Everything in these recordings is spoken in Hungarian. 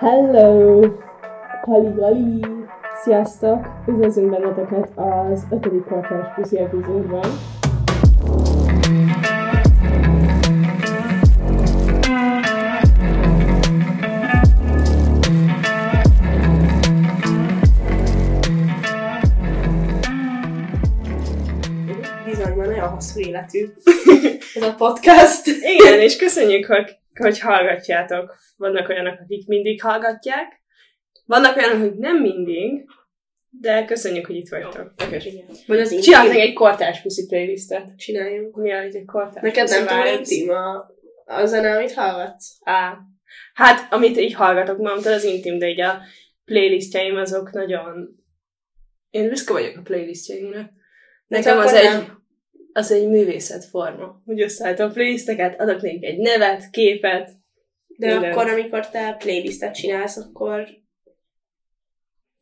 Hello! Hali gali! Sziasztok! Üdvözlünk benneteket az ötödik kvartális puszi epizódban. Bizony, már nagyon hosszú életű ez a podcast. Igen, és köszönjük, hogy, hogy hallgatjátok. Vannak olyanok, akik mindig hallgatják. Vannak olyanok, akik nem mindig, de köszönjük, hogy itt vagytok. Igen. Vagy az Csinálj meg intim. egy kortárs puszi playlistet. Csináljunk. Mi az, egy kortárs Neked nem túl intim a, a zene, amit hallgatsz? Á. Hát, amit így hallgatok, mondtad, az intim, de így a playlistjeim azok nagyon... Én büszke vagyok a playlistjeimre. Nekem az akkor egy, nem. Az egy művészetforma, hogy összeállítom a playlisteket, adok nekik egy nevet, képet, De Mindent. akkor, amikor te playlistet csinálsz, akkor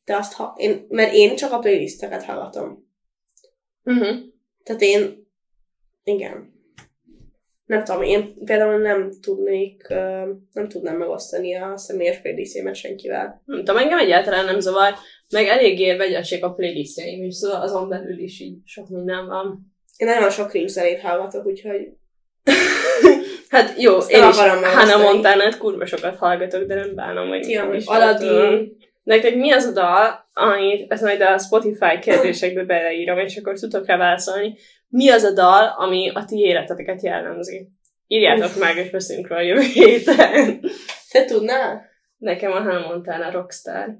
te azt ha... Én, mert én csak a playlisteket hallgatom. Uh-huh. Tehát én... Igen. Nem tudom, én például nem tudnék, nem tudnám megosztani a személyes playlistjémet senkivel. Nem tudom, engem egyáltalán nem zavar, meg eléggé vegyesek a playlistjeim is, szóval azon belül is így sok minden van. Én nagyon sok Ring zenét hallgatok, úgyhogy Hát jó, Ezt én is. Hannah Montanát kurva sokat hallgatok, de nem bánom, hogy is Aladdin. Nektek mi az a dal, amit, ezt majd a Spotify kérdésekbe beleírom, és akkor tudok rá válaszolni. Mi az a dal, ami a ti életeteket jellemzi? Írjátok meg, és beszélünk róla jövő héten. te tudnál? Nekem a Hannah Montana Rockstar.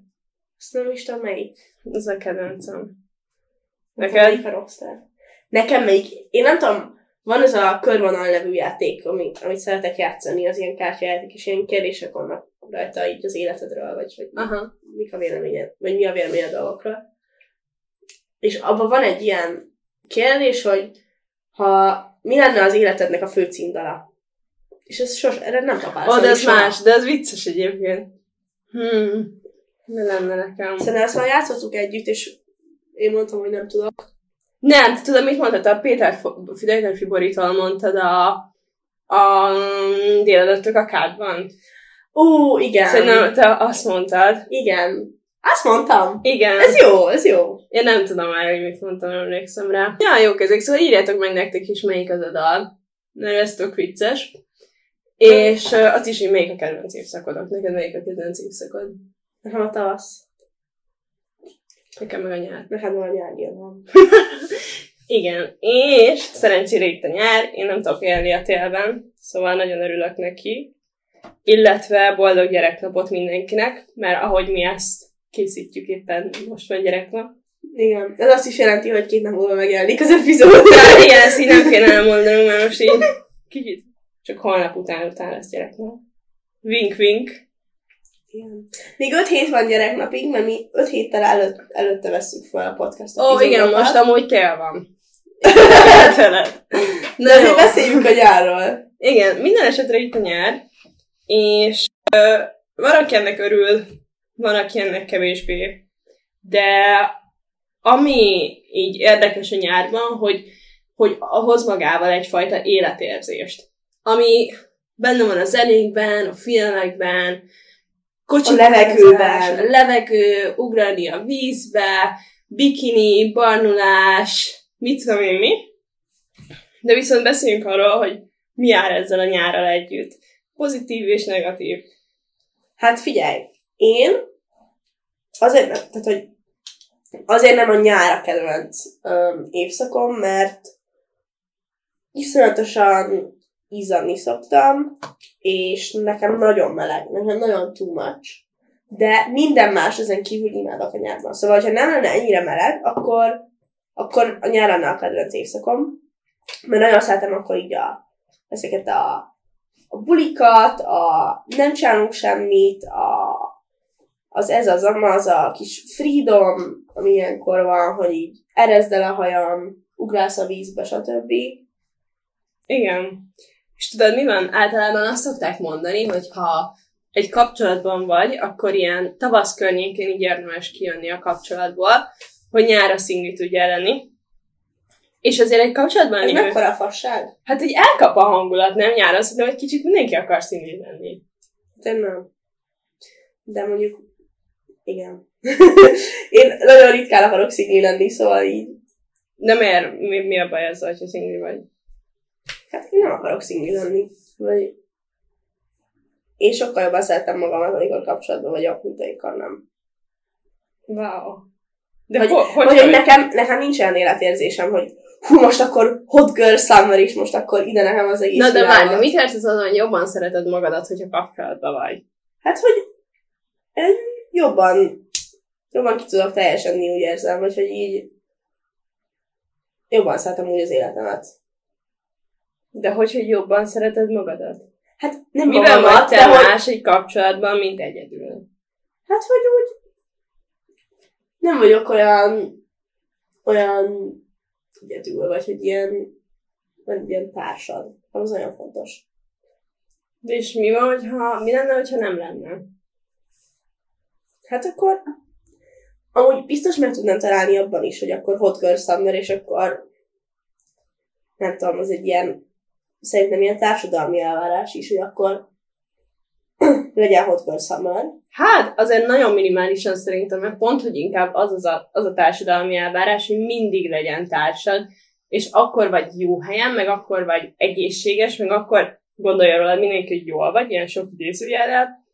Azt nem is tudom melyik. Ez a kedvencem. Neked? Melyik a Rockstar? Nekem még, én nem tudom, van ez a körvonal nevű játék, ami, amit szeretek játszani, az ilyen kártyajáték, és ilyen kérdések vannak rajta így az életedről, vagy hogy Aha. mik a véleményed, vagy mi a véleményed a dolgokról. És abban van egy ilyen kérdés, hogy ha mi lenne az életednek a fő címdala? És ez sos, erre nem kapálsz. Ó, de ez más, de ez vicces egyébként. Hmm. Mi lenne nekem? Szerintem ezt már játszottuk együtt, és én mondtam, hogy nem tudok. Nem, te tudod, mit mondtad? A Péter, Péter Fiboritól mondtad a, a mm, délelőttök a kádban. Ó, igen. Szerintem te azt mondtad. Igen. Azt mondtam. Igen. Ez jó, ez jó. Én nem tudom már, hogy mit mondtam, emlékszem rá. Ja, jók ezek, szóval írjátok meg nektek is, melyik az a dal. Mert ez tök vicces. És uh, azt is, hogy melyik a kedvenc évszakodok. Neked melyik a kedvenc évszakod? Nekem a tavasz. Nekem meg a nyár. Neked van a nyári van. Igen, és szerencsére itt a nyár, én nem tudok élni a télben, szóval nagyon örülök neki. Illetve boldog gyereknapot mindenkinek, mert ahogy mi ezt készítjük éppen, most van gyereknap. Igen. Ez azt is jelenti, hogy két nap múlva megjelenik az epizód. Igen, ezt így nem kéne elmondanom, mert most így kicsit csak holnap után után lesz gyereknap. Wink, wink. Igen. Még öt hét van gyereknapig, mert mi öt héttel előtt, előtte veszük fel a podcast Ó, igen, epizódokat. most amúgy tél van. De azért beszéljünk a nyárról. Igen, minden esetre itt a nyár, és ö, van, aki ennek örül, van, aki ennek kevésbé, de ami így érdekes a nyárban, hogy, hogy hoz magával egyfajta életérzést, ami benne van a zenékben, a filmekben, kocsi A levegőben. levegő, ugrani a vízbe, bikini, barnulás, mit tudom én mi. De viszont beszéljünk arról, hogy mi jár ezzel a nyárral együtt. Pozitív és negatív. Hát figyelj, én azért nem, tehát, hogy azért nem a nyár a kedvenc um, évszakom, mert iszonyatosan izzadni szoktam, és nekem nagyon meleg, nekem nagyon too much. De minden más ezen kívül imádok a nyárban. Szóval, ha nem lenne ennyire meleg, akkor, akkor a nyár lenne a kedvenc évszakom. Mert nagyon szeretem akkor így a, ezeket a, a bulikat, a nem csinálunk semmit, a, az ez az, az a kis freedom, ami ilyenkor van, hogy így erezd el a hajam, ugrálsz a vízbe, stb. Igen. És tudod, mi van? Általában azt szokták mondani, hogy ha egy kapcsolatban vagy, akkor ilyen tavasz környékén így érdemes kijönni a kapcsolatból, hogy nyára szingli tudja lenni. És azért egy kapcsolatban Ez mekkora fasság? Hát így elkap a hangulat, nem nyáron, szerintem egy kicsit mindenki akar szingli lenni. De nem. De mondjuk, igen. Én nagyon ritkán akarok szigli lenni, szóval így, De miért? Mi, mi a baj ezzel, hogyha szingli vagy? Hát én nem akarok szingli lenni. Vagy... Én sokkal jobban szeretem magamat, amikor kapcsolatban vagyok, mint amikor nem. Wow. De Vagy, ho, hogy, hogy, hogy, hogy, nekem, nekem nincs olyan életérzésem, hogy hú, most akkor hot girl summer is, most akkor ide nekem az egész Na de várj, de mit értesz azon, hogy jobban szereted magadat, hogyha kapcsolatban vagy? Hát, hogy jobban, jobban ki tudok teljesedni, úgy érzem, vagy hogy így jobban szeretem úgy az életemet. De hogy, hogy jobban szereted magadat? Hát nem Mivel magamat, vagy te hogy, más egy kapcsolatban, mint egyedül? hát hogy úgy nem vagyok olyan olyan egyedül, vagy hogy ilyen, vagy ilyen társad. Az nagyon fontos. De és mi van, hogyha, mi lenne, hogyha nem lenne? Hát akkor amúgy biztos meg tudnám találni abban is, hogy akkor hot girl summer, és akkor nem tudom, az egy ilyen szerintem ilyen társadalmi elvárás is, hogy akkor legyen hot girl summer. Hát, azért nagyon minimálisan szerintem, mert pont, hogy inkább az az a, az a társadalmi elvárás, hogy mindig legyen társad, és akkor vagy jó helyen, meg akkor vagy egészséges, meg akkor gondolja róla mindenki, hogy jól vagy, ilyen sok idézőjelel,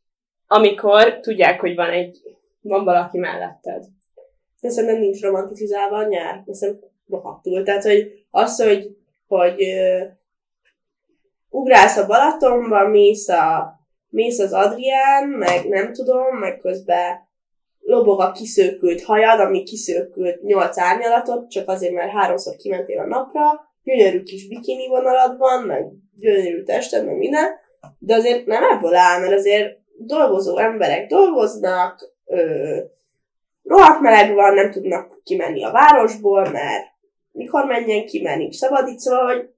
amikor tudják, hogy van egy, van valaki melletted. De szerintem nincs romanticizálva a nyár. Szerintem rohadtul. Tehát, hogy az, hogy, hogy ugrálsz a Balatonba, mész, a, mész az Adrián, meg nem tudom, meg közben lobog a kiszőkült hajad, ami kiszőkült nyolc árnyalatot, csak azért, mert háromszor kimentél a napra, gyönyörű kis bikini vonalad van, meg gyönyörű tested, meg minden, de azért nem ebből áll, mert azért dolgozó emberek dolgoznak, ö, rohadt meleg van, nem tudnak kimenni a városból, mert mikor menjen ki, mert nincs szabad itt, szóval, hogy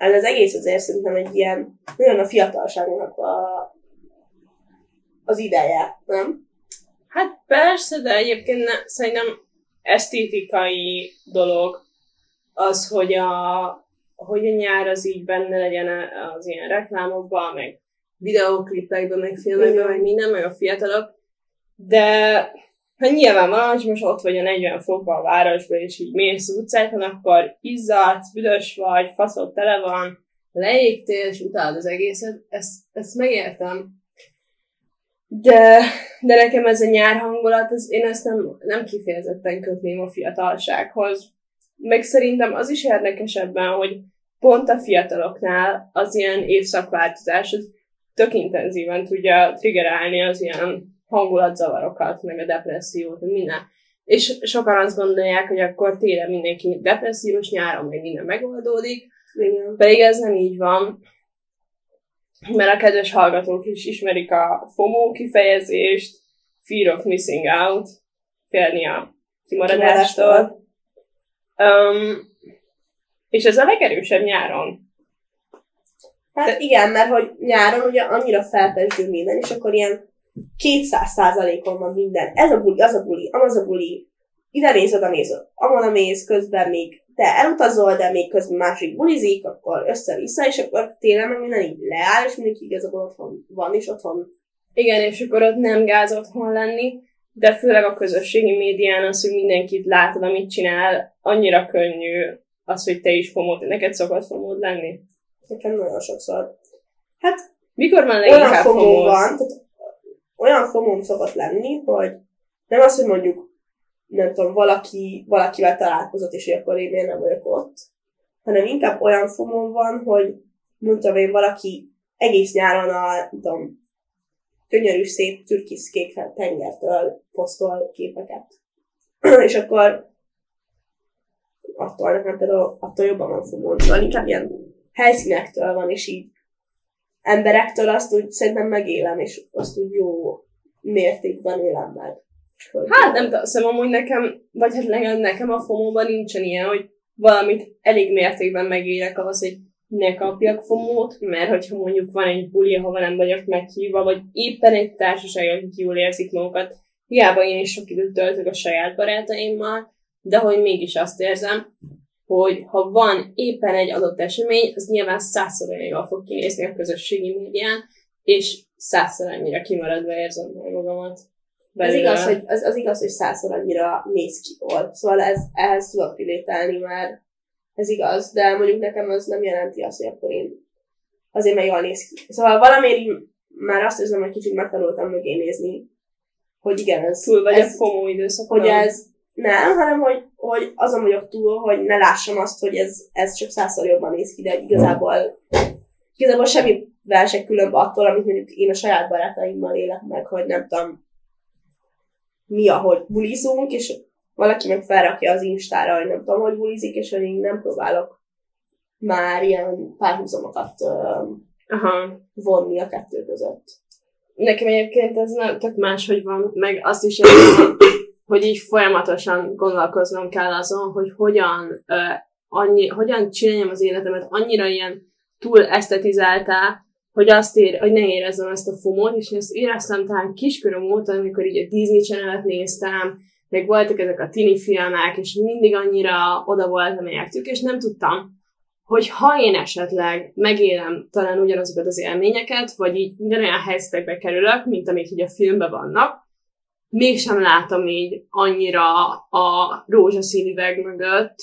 ez az egész azért szerintem egy ilyen, olyan a fiatalságnak a, az ideje, nem? Hát persze, de egyébként ne, szerintem esztétikai dolog az, hogy a, hogy a nyár az így benne legyen az ilyen reklámokban, meg videóklipekben, meg filmekben, meg minden, meg a fiatalok. De hát nyilvánvalóan, hogy most ott vagy a 40 fokban a városban, és így mész az utcákon, akkor izzadsz, büdös vagy, faszod tele van, leégtél, és utálod az egészet. Ezt, ezt megértem. De, de nekem ez a nyár hangulat, ez, én ezt nem, nem kifejezetten kötném a fiatalsághoz. Meg szerintem az is érdekes ebben, hogy pont a fiataloknál az ilyen évszakváltozás az tök intenzíven tudja triggerálni az ilyen hangulatzavarokat, meg a depressziót, minden. És sokan azt gondolják, hogy akkor télen mindenki depressziós, nyáron meg minden megoldódik, Igen. pedig ez nem így van, mert a kedves hallgatók is ismerik a FOMO kifejezést, Fear of Missing Out, félni a kimaradástól. Um, és ez a legerősebb nyáron. Hát igen, mert hogy nyáron ugye annyira felpesdül minden, és akkor ilyen 200 százalékon van minden. Ez a buli, az a buli, az a buli. Ide mész, oda mész, amon mész, közben még te elutazol, de még közben másik bulizik, akkor össze-vissza, és akkor télen meg minden így leáll, és mindenki igazából otthon van, és otthon Igen, és akkor ott nem gáz otthon lenni, de főleg a közösségi médián az, hogy mindenkit látod, amit csinál, annyira könnyű az, hogy te is fomód, neked szokott fomód lenni. nekem nagyon sokszor. Hát Mikor van olyan leginkább fomó fomód? van, tehát olyan fomóm szokott lenni, hogy nem az, hogy mondjuk nem tudom, valaki, valakivel találkozott, és akkor én miért nem vagyok ott, hanem inkább olyan fomóm van, hogy mondtam én valaki egész nyáron a, tudom, gyönyörű, szép türkisz kék tengertől posztol képeket. és akkor attól nekem például attól jobban van fomón. Szóval inkább ilyen helyszínektől van, és így emberektől azt úgy szerintem megélem, és azt úgy jó mértékben élem meg. Hogy- Hát nem tudom, szóval amúgy nekem, vagy hát legalább nekem a fomóban nincsen ilyen, hogy valamit elég mértékben megélek ahhoz, hogy ne kapjak fomót, mert hogyha mondjuk van egy buli, ahova nem vagyok meghívva, vagy éppen egy társaság, akik jól érzik magukat, hiába én is sok időt töltök a saját barátaimmal, de hogy mégis azt érzem, hogy ha van éppen egy adott esemény, az nyilván százszor olyan jól fog kinézni a közösségi médián, és százszor annyira kimaradva érzem meg magamat. Ez igaz, hogy, az, az igaz, hogy százszor annyira néz ki jól. Szóval ez, ehhez tudok rilétálni, mert ez igaz, de mondjuk nekem az nem jelenti azt, hogy akkor én azért, mert jól néz ki. Szóval valamiért már azt érzem, hogy kicsit megtanultam mögé nézni, hogy igen, ez, Túl vagy ez a FOMO időszakon. hogy ez nem, hanem hogy, hogy azon vagyok túl, hogy ne lássam azt, hogy ez, ez csak százszor jobban néz ki, de igazából, igazából semmivel se különb attól, amit mondjuk én a saját barátaimmal élek meg, hogy nem tudom, mi, ahogy bulizunk, és valaki meg felrakja az Instára, hogy nem tudom, hogy bulizik, és hogy én nem próbálok már ilyen párhuzamokat Aha. vonni a kettő között. Nekem egyébként ez nem tök máshogy van, meg azt is érzem, hogy így folyamatosan gondolkoznom kell azon, hogy hogyan, ö, annyi, hogyan csináljam az életemet annyira ilyen túl esztetizáltá, hogy azt ér, hogy ne érezzem ezt a fomót, és én ezt éreztem talán kiskorom óta, amikor így a Disney channel néztem, meg voltak ezek a tini filmek, és mindig annyira oda voltam értük, és nem tudtam, hogy ha én esetleg megélem talán ugyanazokat az élményeket, vagy így ugyanolyan helyzetekbe kerülök, mint amik így a filmben vannak, mégsem látom így annyira a rózsaszín üveg mögött,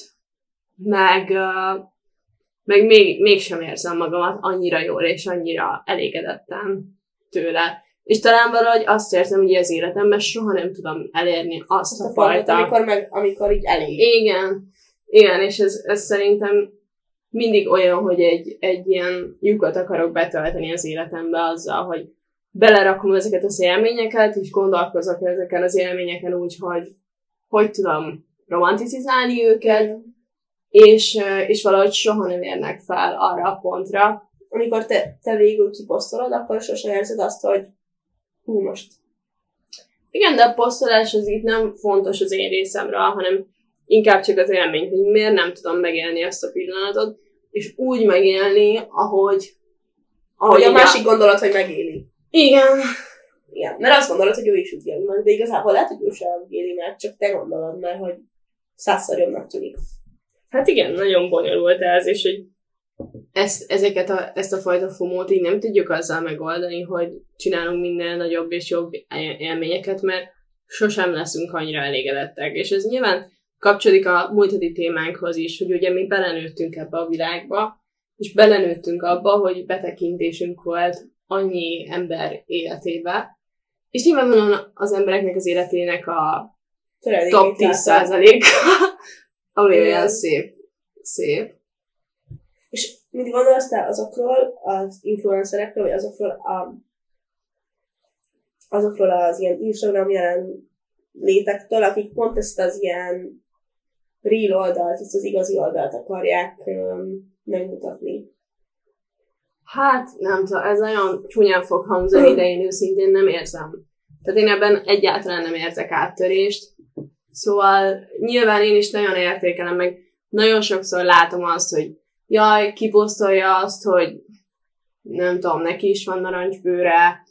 meg, meg még, mégsem érzem magamat annyira jól és annyira elégedetten tőle. És talán valahogy azt érzem, hogy az életemben soha nem tudom elérni azt, Azt a a fajta... amikor, meg, amikor így elég. Igen, igen, és ez, ez szerintem mindig olyan, hogy egy, egy ilyen lyukat akarok betölteni az életembe azzal, hogy belerakom ezeket az élményeket, és gondolkozok ezeken az élményeken úgy, hogy hogy tudom romanticizálni őket, és, ö, és valahogy soha nem érnek fel arra a pontra. amikor te, te végül kiposztolod, akkor sosem érzed azt, hogy hú, most Igen, de a posztolás az itt nem fontos az én részemről, hanem inkább csak az élmény, hogy miért nem tudom megélni ezt a pillanatot, és úgy megélni, ahogy, hogy a másik gondolat, hogy megéli. Igen, Igen, mert azt gondolod, hogy ő is úgy éli meg, de igazából lehet, hogy ő sem úgy éli meg, csak te gondolod, mert hogy százszor jobbnak tűnik. Hát igen, nagyon bonyolult ez, és hogy ezt, ezeket a, ezt a fajta fomót így nem tudjuk azzal megoldani, hogy csinálunk minden nagyobb és jobb él- élményeket, mert sosem leszünk annyira elégedettek. És ez nyilván kapcsolódik a múlt heti témánkhoz is, hogy ugye mi belenőttünk ebbe a világba, és belenőttünk abba, hogy betekintésünk volt annyi ember életébe, és nyilvánvalóan az embereknek az életének a Töredékét top 10 látod. százalék, ami Igen. olyan szép, szép. És mit gondolsz te azokról az influencerekről, vagy azokról a azokról az ilyen Instagram jelen létektől, akik pont ezt az ilyen real oldalt, ezt az igazi oldalt akarják um, megmutatni. Hát, nem tudom, ez nagyon csúnyán fog hangzani, de én őszintén nem érzem. Tehát én ebben egyáltalán nem érzek áttörést. Szóval nyilván én is nagyon értékelem, meg nagyon sokszor látom azt, hogy jaj, kiposztolja azt, hogy nem tudom, neki is van narancsbőre,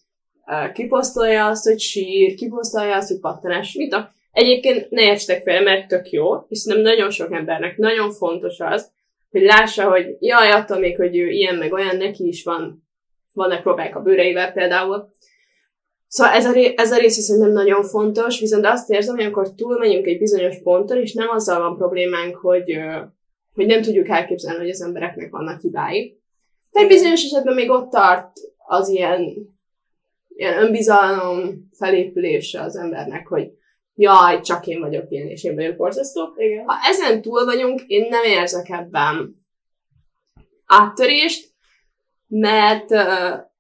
kiposztolja azt, hogy sír, kiposztolja azt, hogy pattanás, mit tudom. Egyébként ne értsetek fel, mert tök jó, és szerintem nagyon sok embernek nagyon fontos az, hogy lássa, hogy jaj, attól még, hogy ő ilyen meg olyan, neki is van, vannak próbák a bőreivel például. Szóval ez a, ré- ez a része szerintem nagyon fontos, viszont azt érzem, hogy akkor túlmegyünk egy bizonyos ponton, és nem azzal van problémánk, hogy, hogy nem tudjuk elképzelni, hogy az embereknek vannak hibái. Egy bizonyos esetben még ott tart az ilyen, ilyen önbizalom felépülése az embernek, hogy jaj, csak én vagyok ilyen, és én vagyok borzasztó. Igen. Ha ezen túl vagyunk, én nem érzek ebben áttörést, mert,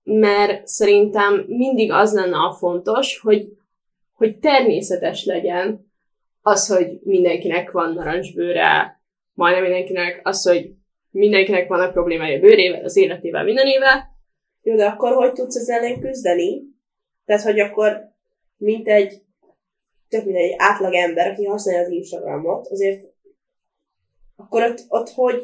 mert szerintem mindig az lenne a fontos, hogy, hogy természetes legyen az, hogy mindenkinek van narancsbőre, majdnem mindenkinek, az, hogy mindenkinek vannak problémája a bőrével, az életével, mindenével. Jó, de akkor hogy tudsz ezzel ellen küzdeni? Tehát, hogy akkor, mint egy tök mint egy átlag ember, aki használja az Instagramot, azért akkor ott, ott hogy,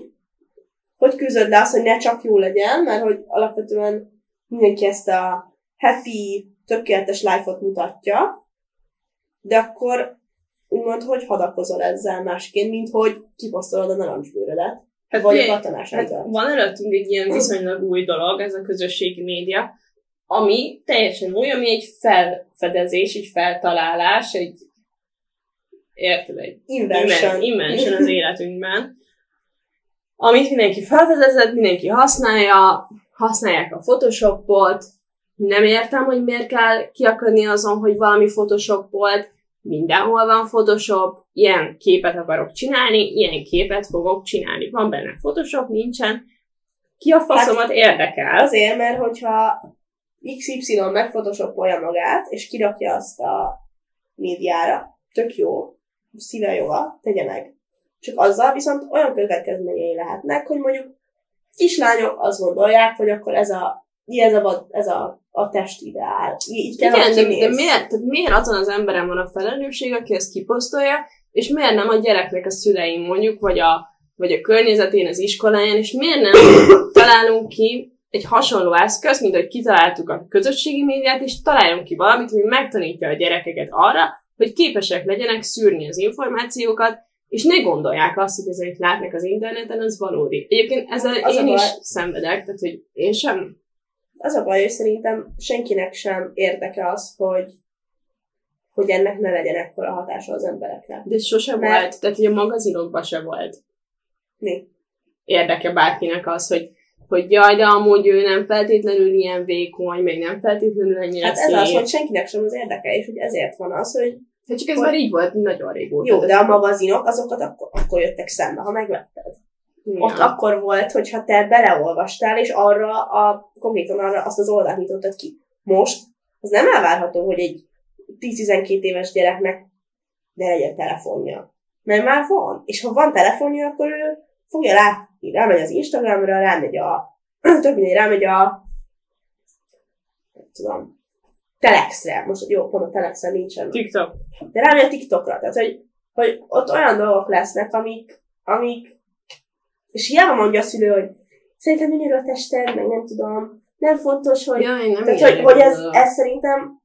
hogy küzdöd le azt, hogy ne csak jó legyen, mert hogy alapvetően mindenki ezt a happy, tökéletes life-ot mutatja, de akkor úgymond, hogy hadakozol ezzel másként, mint hogy kiposztolod a narancsbőrödet, Hát vagy a figyelj, katonás Hát van előttünk egy ilyen viszonylag új dolog, ez a közösségi média, ami teljesen új, ami egy felfedezés, egy feltalálás, egy érted, egy Invention. invention az életünkben, amit mindenki felfedezett, mindenki használja, használják a Photoshopot, nem értem, hogy miért kell kiakadni azon, hogy valami Photoshop volt, mindenhol van Photoshop, ilyen képet akarok csinálni, ilyen képet fogok csinálni. Van benne Photoshop, nincsen. Ki a faszomat érdekel? Azért, mert hogyha XY megphotoshopolja magát, és kirakja azt a médiára, tök jó, szíve jóval, tegye meg. Csak azzal viszont olyan következményei lehetnek, hogy mondjuk kislányok azt gondolják, hogy akkor ez a, ez a, ez a, a test ideál. Így kell, Igen, de, de miért, tehát miért azon az emberen van a felelősség, aki ezt kiposztolja, és miért nem a gyereknek a szüleim mondjuk, vagy a, vagy a környezetén, az iskoláján, és miért nem találunk ki egy hasonló eszköz, mint hogy kitaláltuk a közösségi médiát, és találjunk ki valamit, ami megtanítja a gyerekeket arra, hogy képesek legyenek szűrni az információkat, és ne gondolják azt, hogy ez, amit látnak az interneten, az valódi. Egyébként ezzel Az én is baj. szenvedek, tehát hogy én sem. Az a baj, hogy szerintem senkinek sem érdeke az, hogy, hogy ennek ne legyen ekkora hatása az emberekre. De sose Mert- volt, tehát hogy a magazinokban se volt. Mi? érdeke bárkinek az, hogy, hogy jaj, de amúgy ő nem feltétlenül ilyen vékony, meg nem feltétlenül ennyire Hát ez szép. az, hogy senkinek sem az érdeke, és hogy ezért van az, hogy Hát csak ez hogy- már így volt nagyon régóta. jó, de a magazinok, azokat akkor, akkor jöttek szembe, ha megvetted. Ja. Ott akkor volt, hogyha te beleolvastál, és arra a, konkrétan arra azt az oldalt nyitottad ki. Most az nem elvárható, hogy egy 10-12 éves gyereknek ne legyen telefonja. Mert már van. És ha van telefonja, akkor ő fogja látni, rámegy az Instagramra, rámegy a, több mindegy, rámegy a, nem tudom, Telexre. Most jó, pont a Telexre nincsen TikTok. de rámegy a TikTokra, tehát hogy, hogy ott olyan dolgok lesznek, amik, amik és hiába mondja a szülő, hogy szerintem minél a tested, meg nem tudom, nem fontos, hogy, Ja, én nem tehát, hogy, hogy ez, ez szerintem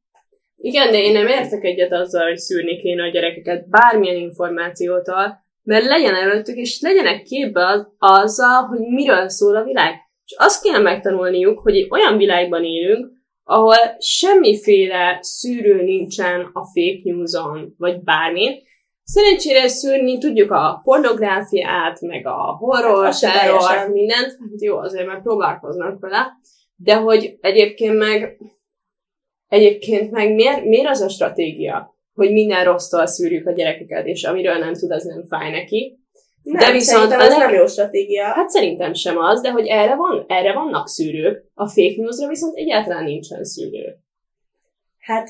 Igen, de én nem értek egyet azzal, hogy szűrni kéne a gyerekeket bármilyen információtól, mert legyen előttük, és legyenek képbe az, azzal, hogy miről szól a világ. És azt kéne megtanulniuk, hogy egy olyan világban élünk, ahol semmiféle szűrő nincsen a fake news-on, vagy bármi. Szerencsére szűrni tudjuk a pornográfiát, meg a horror, Hát, terror, mindent. Hát jó, azért már próbálkoznak vele. De hogy egyébként meg Egyébként meg miért, miért az a stratégia, hogy minden rossztól szűrjük a gyerekeket, és amiről nem tud, az nem fáj neki? nem, De viszont szerintem a ez leg- nem jó stratégia. Hát szerintem sem az, de hogy erre, van, erre vannak szűrők, a fake newsra viszont egyáltalán nincsen szűrő. Hát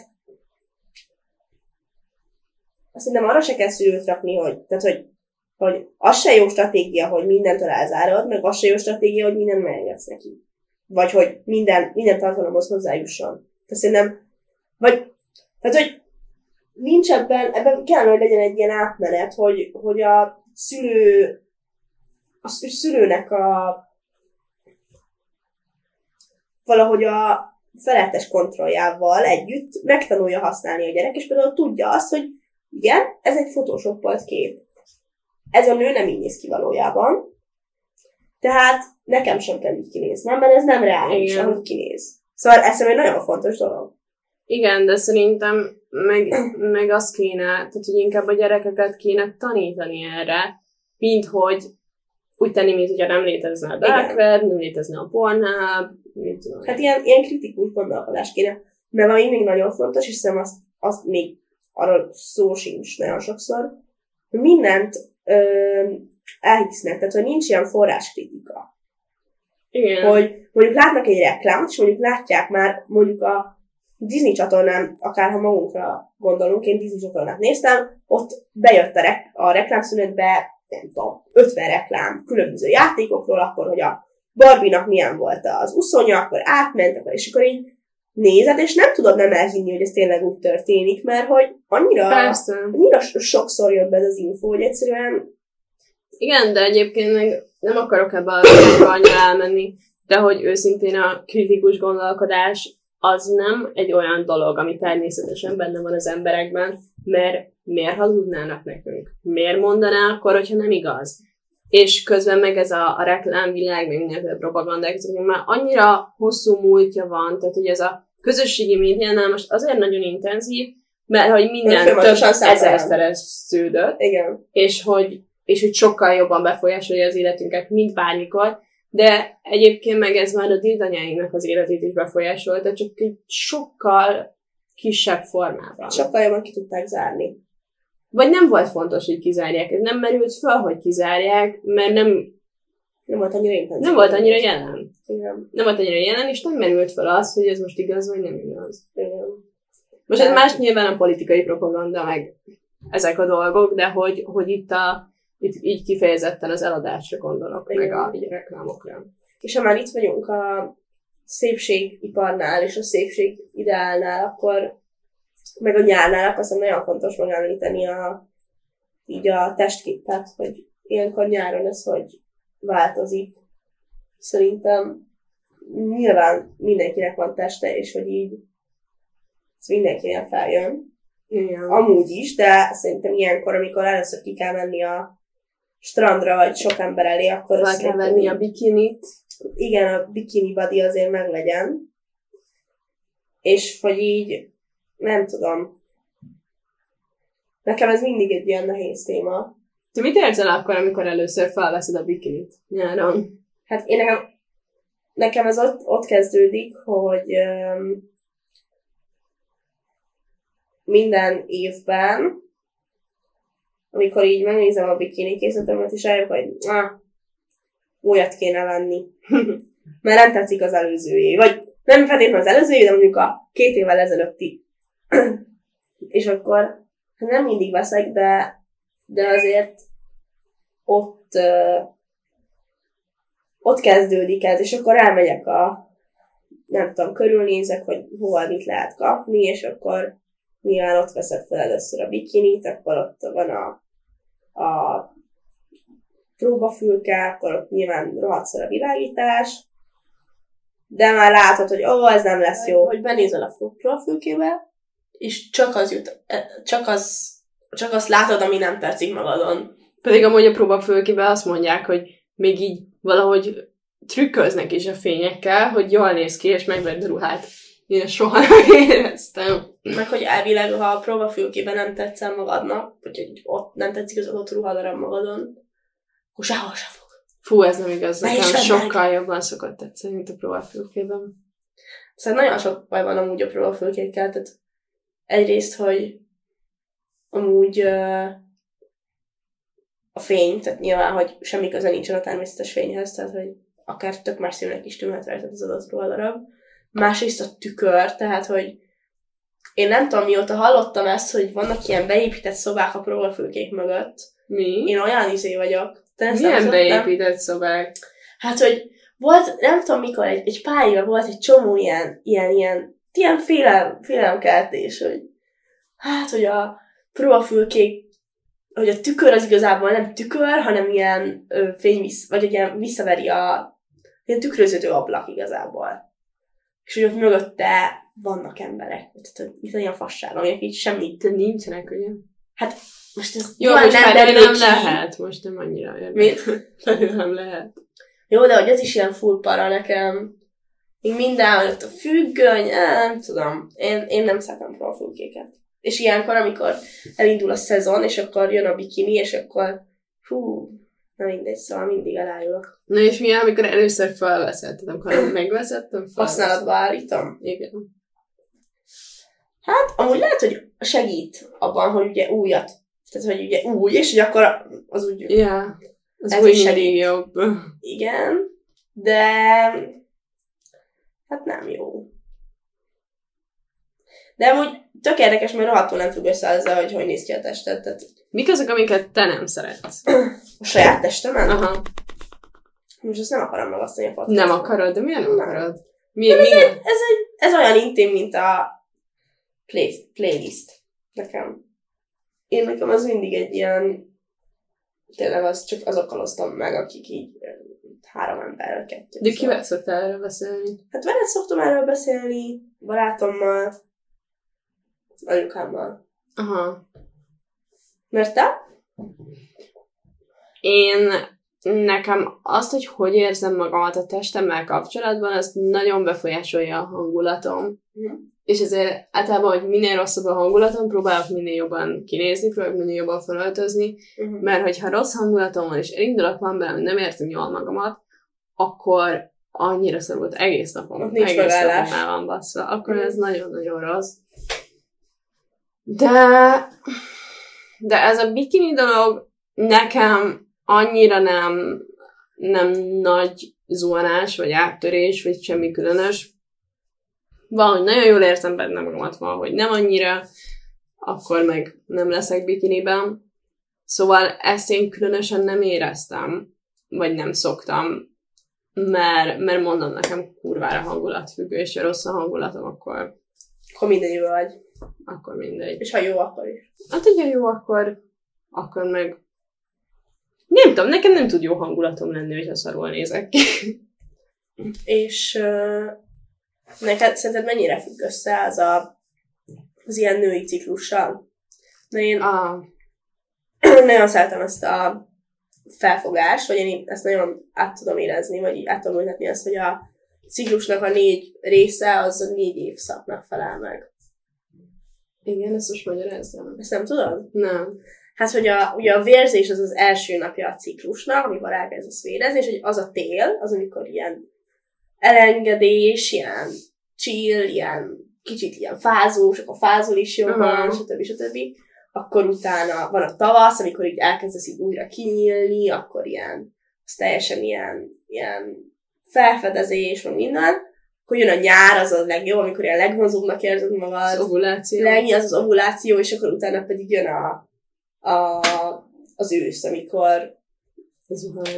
szerintem arra se kell szülőt rakni, hogy, tehát, hogy, hogy az se jó stratégia, hogy mindentől elzárod, meg az se jó stratégia, hogy mindent megengedsz neki. Vagy hogy minden, minden tartalomhoz hozzájusson. Tehát szerintem, vagy, tehát, hogy nincs ebben, ebben kellene, hogy legyen egy ilyen átmenet, hogy, hogy a szülő, a szü- szülőnek a valahogy a felettes kontrolljával együtt megtanulja használni a gyerek, és például tudja azt, hogy igen, ez egy photoshopolt kép. Ez a nő nem így néz ki valójában. Tehát nekem sem kell így kinéznem, mert ez nem reális, ahogy kinéz. Szóval ez egy nagyon fontos dolog. Igen, de szerintem meg, meg azt kéne, tehát hogy inkább a gyerekeket kéne tanítani erre, mint hogy úgy tenni, mint hogyha nem létezne a dark web, nem létezne a Pornhub, mit tudom. Hát ilyen, ilyen kritikus gondolkodás kéne. Mert ami még nagyon fontos, szerintem azt, azt még arról szó sincs nagyon sokszor, hogy mindent ö, elhisznek, tehát hogy nincs ilyen forráskritika. Igen. hogy mondjuk látnak egy reklámot, és mondjuk látják már mondjuk a Disney csatornán, akár ha magunkra gondolunk, én Disney csatornát néztem, ott bejött a, rek- a reklámszünetbe, nem tudom, 50 reklám különböző játékokról, akkor, hogy a Barbie-nak milyen volt az uszonya, akkor átment, akkor, és akkor így nézed, és nem tudod nem elhinni, hogy ez tényleg úgy történik, mert hogy annyira, Persze. annyira so- sokszor jön be ez az info, hogy egyszerűen Igen, de egyébként meg nem akarok ebbe a annyira elmenni, de hogy őszintén a kritikus gondolkodás az nem egy olyan dolog, ami természetesen benne van az emberekben, mert miért hazudnának nekünk? Miért mondaná akkor, hogyha nem igaz? És közben meg ez a, a reklámvilág, meg mindenféle propagandák, ezeknek már annyira hosszú múltja van, tehát hogy ez a közösségi médiánál most azért nagyon intenzív, mert hogy minden több számolják. ezerszereződött, Igen. és hogy, és hogy sokkal jobban befolyásolja az életünket, mint bármikor, de egyébként meg ez már a dédanyáinknak az életét is befolyásolta, csak egy sokkal kisebb formában. Sokkal jobban ki tudták zárni. Vagy nem volt fontos, hogy kizárják. Ez nem merült fel, hogy kizárják, mert nem, Nem volt annyira intenzív. nem volt annyira jelen. Igen. Nem volt annyira jelen, és nem merült fel az, hogy ez most igaz, vagy nem igaz. Igen. Most ez más nyilván a politikai propaganda, meg ezek a dolgok, de hogy, hogy itt, a, itt így kifejezetten az eladásra gondolok, Igen. meg a így reklámokra. És ha már itt vagyunk a szépségiparnál és a szépség ideálnál, akkor meg a nyárnál, akkor azt nagyon fontos megemlíteni a, így a testképet, hogy ilyenkor nyáron ez hogy változik. Szerintem nyilván mindenkinek van teste, és hogy így ez mindenkinek feljön. Igen. Amúgy is, de szerintem ilyenkor, amikor először ki kell menni a strandra, vagy sok ember elé, akkor Fel azt kell venni a bikinit. igen, a bikini body azért meglegyen. És hogy így, nem tudom. Nekem ez mindig egy ilyen nehéz téma. Te mit érzel akkor, amikor először felveszed a bikinit nyáron? Hát én nekem, nekem ez ott, ott kezdődik, hogy um, minden évben, amikor így megnézem a bikini készletemet, és rájövök, hogy ah, újat kéne venni. Mert nem tetszik az előző év. Vagy nem feltétlenül az előző év, de mondjuk a két évvel ezelőtti. és akkor hát nem mindig veszek, de, de azért ott uh, ott kezdődik ez, és akkor elmegyek a, nem tudom, körülnézek, hogy hol mit lehet kapni, és akkor nyilván ott veszed fel először a bikinit, akkor ott van a, a próbafülke, akkor ott nyilván rohadszor a világítás, de már látod, hogy ó, ez nem lesz jó. Hogy benézel a próbafülkébe, és csak az jut, csak az, csak azt látod, ami nem tetszik magadon. Pedig amúgy a próbafülkébe azt mondják, hogy még így valahogy trükköznek is a fényekkel, hogy jól néz ki, és megvedd a ruhát. Én soha nem éreztem. Meg hogy elvileg, ha a próbafülkében nem tetszel magadnak, vagy hogy ott nem tetszik az adott ruhadarab magadon, akkor sehol sem fog. Fú, ez nem igaz, Ne nekem meg! sokkal jobban szokott tetszeni, mint a próbafülkében. Szóval nagyon sok baj van amúgy a próbafülkékkel, tehát egyrészt, hogy amúgy ö, a fény, tehát nyilván, hogy semmi köze nincsen a természetes fényhez, tehát hogy akár tök más színűnek is tűnhet rajta az adott ruhadarab. Másrészt a tükör, tehát hogy én nem tudom, mióta hallottam ezt, hogy vannak ilyen beépített szobák a próbafülkék mögött. Mi? Én olyan izé vagyok. Te ezt Milyen nem? beépített szobák? Hát, hogy volt, nem tudom mikor, egy, egy pár éve volt egy csomó ilyen, ilyen, ilyen, ilyen félelem, félelemkeltés, hogy hát, hogy a próbafülkék, hogy a tükör az igazából nem tükör, hanem ilyen ö, fényvisz, vagy ilyen visszaveri a ilyen tükröződő ablak igazából. És hogy ott mögötte vannak emberek, tehát hogy itt olyan fasság, aminek így semmit. De nincsenek, ugye? Most ez Jó, most derül nem ki. lehet, most nem annyira érdekel. Mit? Nem lehet. Jó, de hogy ez is ilyen full para nekem. Még mindenhol a függöny, á, nem tudom. Én, én nem szeretem profilkéket. És ilyenkor, amikor elindul a szezon, és akkor jön a bikini, és akkor hú, na mindegy, szóval mindig elájulok. Na és mi, amikor először felveszed? Amikor megveszed, felveszed. Használatba állítom. Igen. Hát, amúgy lehet, hogy segít abban, hogy ugye újat, tehát, hogy ugye új, és hogy akkor az úgy Ja. Az Ez úgy is segít. jobb. Igen, de hát nem jó. De amúgy tök érdekes, mert rohadtul nem függ össze ezzel, hogy hogy néz ki a tested. Tehát Mik azok, amiket te nem szeretsz? a saját testemen. Aha. Most ezt nem akarom megosztani a podcastban. Nem akarod, de miért nem Nem. akarod? Mi, mi, Ez, egy, ez, egy, ez olyan intim, mint a play, playlist nekem. Én nekem az mindig egy ilyen tényleg az csak azokkal osztom meg, akik így három ember, vagy kettő. De szóval. kivel szoktál erről beszélni? Hát veled szoktam erről beszélni, barátommal, anyukámmal. Aha. Mert te? Én nekem azt, hogy hogy érzem magamat a testemmel kapcsolatban, az nagyon befolyásolja a hangulatom. Mhm. És ezért általában, hogy minél rosszabb a hangulatom, próbálok minél jobban kinézni, próbálok minél jobban felöltözni, Uh-huh. mert hogyha rossz hangulatom van, és elindulok van belem, nem érzem jól magamat, akkor annyira szorult egész napom. Ott nincs egész megállás. napom el van baszva. Akkor Mhm. ez nagyon-nagyon rossz. De, de ez a bikini dolog nekem annyira nem, nem nagy zuhanás, vagy áttörés, vagy semmi különös. Valahogy nagyon jól érzem benne magamat, valahogy nem annyira, akkor meg nem leszek bikiniben. Szóval ezt én különösen nem éreztem, vagy nem szoktam, mert, mert mondom nekem kurvára hangulatfüggő, és ha rossz a hangulatom, akkor, Akkor mindegy vagy. akkor mindegy. És ha jó, akkor is. Hát, hogyha jó, akkor, akkor meg... Nem tudom, nekem nem tud jó hangulatom lenni, hogyha szarul nézek ki. És uh, neked szerinted mennyire függ össze az a, az ilyen női ciklussal? Na én Ah, nagyon szeretem ezt a felfogást, vagy én ezt nagyon át tudom érezni, vagy így át tudom ültetni azt, hogy a ciklusnak a négy része az a négy évszaknak felel meg. igen, ezt most magyarázzam. Ezt nem tudod? Nem. Hát, hogy a, ugye a vérzés az az első napja a ciklusnak, amikor elkezdesz vérezni, és hogy az a tél, az amikor ilyen elengedés, ilyen chill, ilyen kicsit ilyen fázós, akkor fázol is jobban, stb. stb. Akkor utána van a tavasz, amikor így elkezdesz így újra kinyílni, akkor ilyen, az teljesen ilyen, ilyen felfedezés, meg minden. Akkor jön a nyár, az a legjobb, amikor ilyen legvonzóbbnak érzed magad. Az ovuláció. Lenyi az az ovuláció, és akkor utána pedig jön a, a, az ősz, amikor,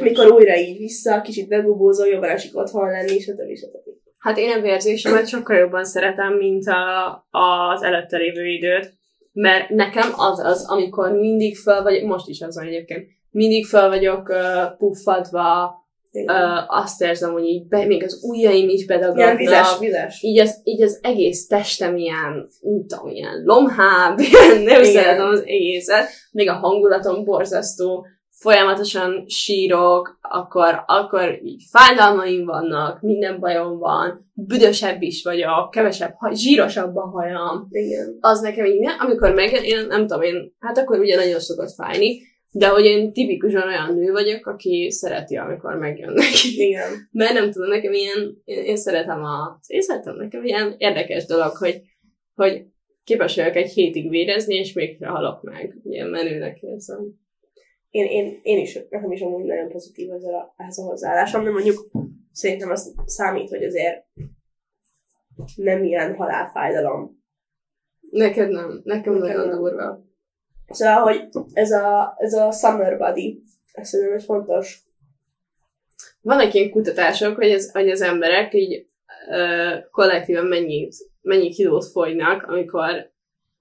amikor újra így vissza, kicsit begubózol, jobban esik otthon lenni, stb. stb. Hát én a vérzésemet sokkal jobban szeretem, mint a, az előtte lévő időt, mert nekem az az, amikor mindig fel vagy, most is az van egyébként, mindig fel vagyok uh, puffadva, Igen. azt érzem, hogy így be, még az ujjaim is Ilyen bedagadnak. vizes, vizes. így az, így az egész testem ilyen, nem tudom, ilyen lomhább, ilyen, nem Igen. szeretem az egészet, még a hangulatom borzasztó, folyamatosan sírok, akkor, akkor így fájdalmaim vannak, minden bajom van, büdösebb is vagyok, kevesebb, zsírosabb a hajam, Igen. az nekem így, amikor megjön, én nem tudom, én, hát akkor ugye nagyon szokott fájni, de hogy én tipikusan olyan nő vagyok, aki szereti, amikor megjön neki. Igen. Mert nem tudom, nekem ilyen, én, én szeretem a, én szeretem nekem ilyen érdekes dolog, hogy, hogy képes vagyok egy hétig vérezni, és még halok meg. Ilyen menőnek érzem. Én, én, én is, nekem is amúgy nagyon pozitív ez a, ez a hozzáállásom, de mondjuk szerintem az számít, hogy azért nem ilyen halálfájdalom. Neked nem, nekem Nekem nagyon nem. durva. Szóval, hogy ez a, ez a summer body, ez szerintem egy fontos. Vannak ilyen kutatások, hogy az, hogy az emberek így ö, kollektíven mennyit, mennyi kilót fogynak, amikor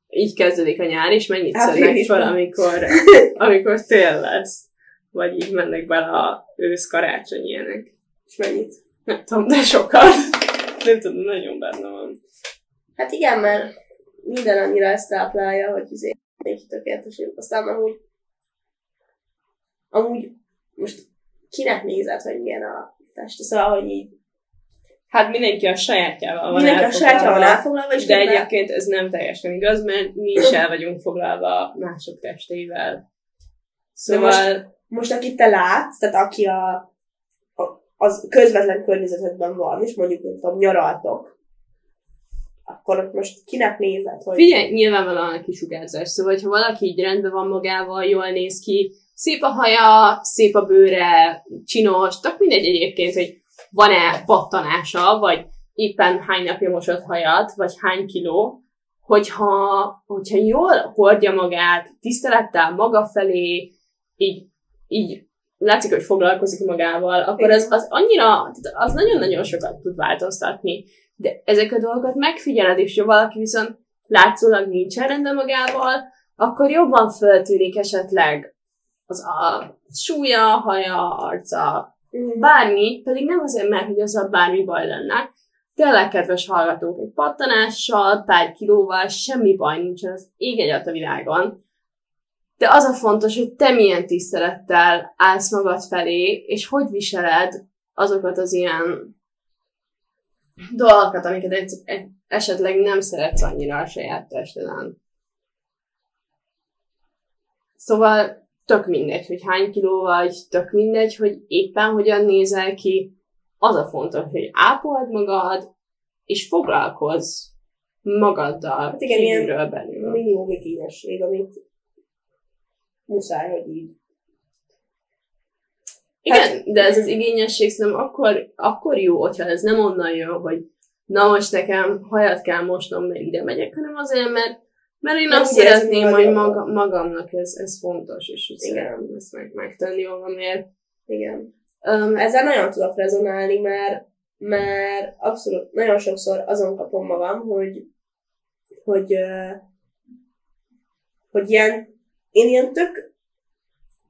így kezdődik a nyár, és mennyit szednek Áprilisban. fel, amikor, amikor tél lesz. Vagy így mennek bele a ősz, karácsony ilyenek. És mennyit? Nem tudom, de sokat. Nem tudom, nagyon benne van. Hát igen, mert minden annyira ezt táplálja, hogy izé mindenki tökéletes vagyok. Aztán amúgy, amúgy most kinek nézed, hogy milyen a test? Szóval, hogy így Hát mindenki a sajátjával van mindenki a sajátja van elfoglalva, és De közben- egyébként ez nem teljesen igaz, mert mi is el vagyunk foglalva mások testeivel. Szóval... most akit te látsz, tehát aki a, a, az közvetlen környezetedben van, és mondjuk, nem tudom, nyaraltok, akkor most kinek nézed, hogy... Figyelj, nyilvánvalóan a kisugárzás. Szóval, ha valaki így rendben van magával, jól néz ki, szép a haja, szép a bőre, csinos, tök mindegy egyébként, hogy van-e pattanása, vagy éppen hány napja mosott hajat, vagy hány kiló, hogyha, hogyha jól hordja magát, tisztelettel maga felé, így, így látszik, hogy foglalkozik magával, akkor az, az annyira, az nagyon-nagyon sokat tud változtatni. De ezek a dolgokat megfigyeled, és ha valaki viszont látszólag nincsen rendben magával, akkor jobban föltűnik esetleg az a súlya, haja, arca, Mhm. bármi, pedig nem azért, mert hogy azzal bármi baj lenne. Tényleg, kedves hallgatók, egy pattanással, pár kilóval semmi baj nincsen az ég egyet a világon. de az a fontos, hogy te milyen tisztelettel állsz magad felé, és hogy viseled azokat az ilyen dolgokat, amiket egy, egy, esetleg nem szeretsz annyira a saját testeden. Szóval tök mindegy, hogy hány kiló vagy, tök mindegy, hogy éppen hogyan nézel ki. Az a fontos, hogy ápold magad, és foglalkozz magaddal Hát igen, kívülről belül. minimum igényesség, amit muszáj, hogy így. Igen, Hát- de ez az igényesség szerintem akkor, akkor jó, hogyha ez nem onnan jön, hogy na most nekem hajat kell mosnom, mert ide megyek, hanem azért, mert, mert én azt szeretném, hogy maga, magamnak ez, ez fontos, és hogy szeretném ezt meg, megtenni magamért. Igen. Um, Ezzel nagyon tudok rezonálni, mert, mert abszolút nagyon sokszor azon kapom magam, hogy, hogy, ö, hogy ilyen, én ilyen tök,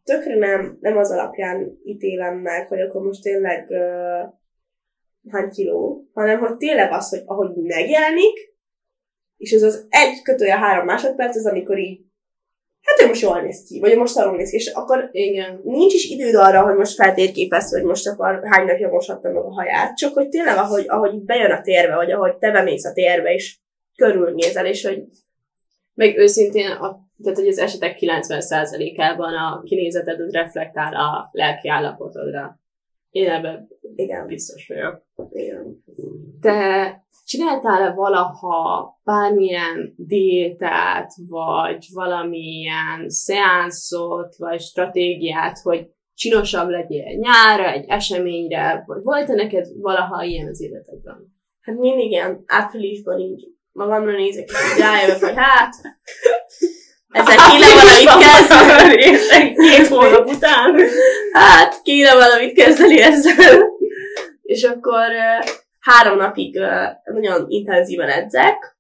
tökre nem, nem az alapján ítélem meg, hogy akkor most tényleg uh, hány kiló, hanem hogy tényleg az, hogy ahogy megjelenik, és ez az egy kötője három másodperc, az amikor így, hát ő most jól néz ki, vagy most szarul néz ki, és akkor igen. nincs is időd arra, hogy most feltérképezd, hogy most akkor hány napja moshatta meg a haját, csak hogy tényleg, ahogy, ahogy bejön a térbe, vagy ahogy te bemész a térbe, és körülnézel, és hogy Meg őszintén, a, tehát hogy az esetek 90%-ában a kinézeted az reflektál a lelki állapotodra. Én ebben igen, biztos vagyok. igen. Te csináltál-e valaha bármilyen diétát, vagy valamilyen szeánszot, vagy stratégiát, hogy csinosabb legyél nyára, egy eseményre, vagy volt-e neked valaha ilyen az életedben? Hát mindig ilyen áprilisban így magamra nézek, és rájövök, hogy hát, ezzel kéne valamit kezdeni. Két hónap után. Hát, kéne valamit kezdeni ezzel. És akkor három napig nagyon intenzíven edzek,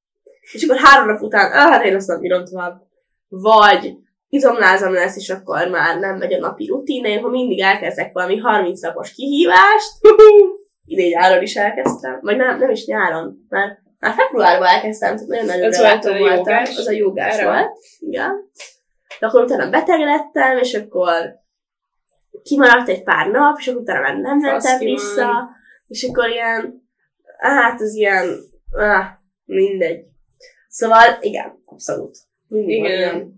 és akkor három nap után, ah, hát én azt nem bírom tovább. Vagy izomlázam lesz, és akkor már nem megy a napi rutin, én ha mindig elkezdek valami 30 napos kihívást, idén nyáron is elkezdtem, vagy nem, nem is nyáron, mert már februárban elkezdtem, tehát nagyon nagyon Az volt a jogás? Az a jogás Erre? volt, igen. De akkor utána beteg lettem, és akkor kimaradt egy pár nap, és akkor utána már nem mentem vissza, van. és akkor ilyen, hát az ilyen, ah, mindegy. Szóval, igen, abszolút. Mindig Igen. ilyen.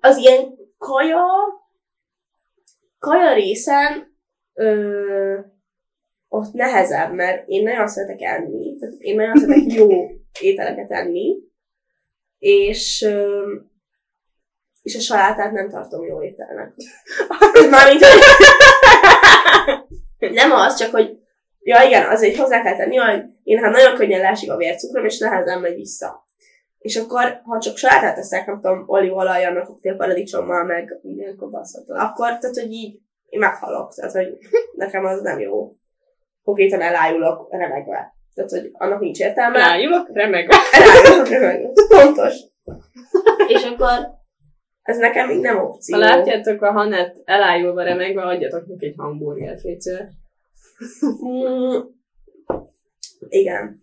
Az ilyen kaja, kaja részen, ö, ott nehezebb, mert én nagyon szeretek enni, tehát én nagyon szeretek jó ételeket enni, és, és a salátát nem tartom jó ételnek. Mármint, nem az, csak hogy ja igen, azért hozzá kell tenni, hogy én hát nagyon könnyen leesik a vércukrom, és nehezen megy vissza. És akkor, ha csak salátát teszek, nem tudom, olívolajjal, meg koktélparadicsommal, meg ilyen kobaszattal, akkor, tehát, hogy így én meghalok, tehát, hogy nekem az nem jó. Konkrétan elájulok remegve. Tehát, hogy annak nincs értelme. Rájulok, remeg. Elájulok remegve. Pontos. És akkor ez nekem még nem opció. Ha látjátok a Hanet elájulva remegve, adjatok neki egy hamburgert, légy. Mm, igen.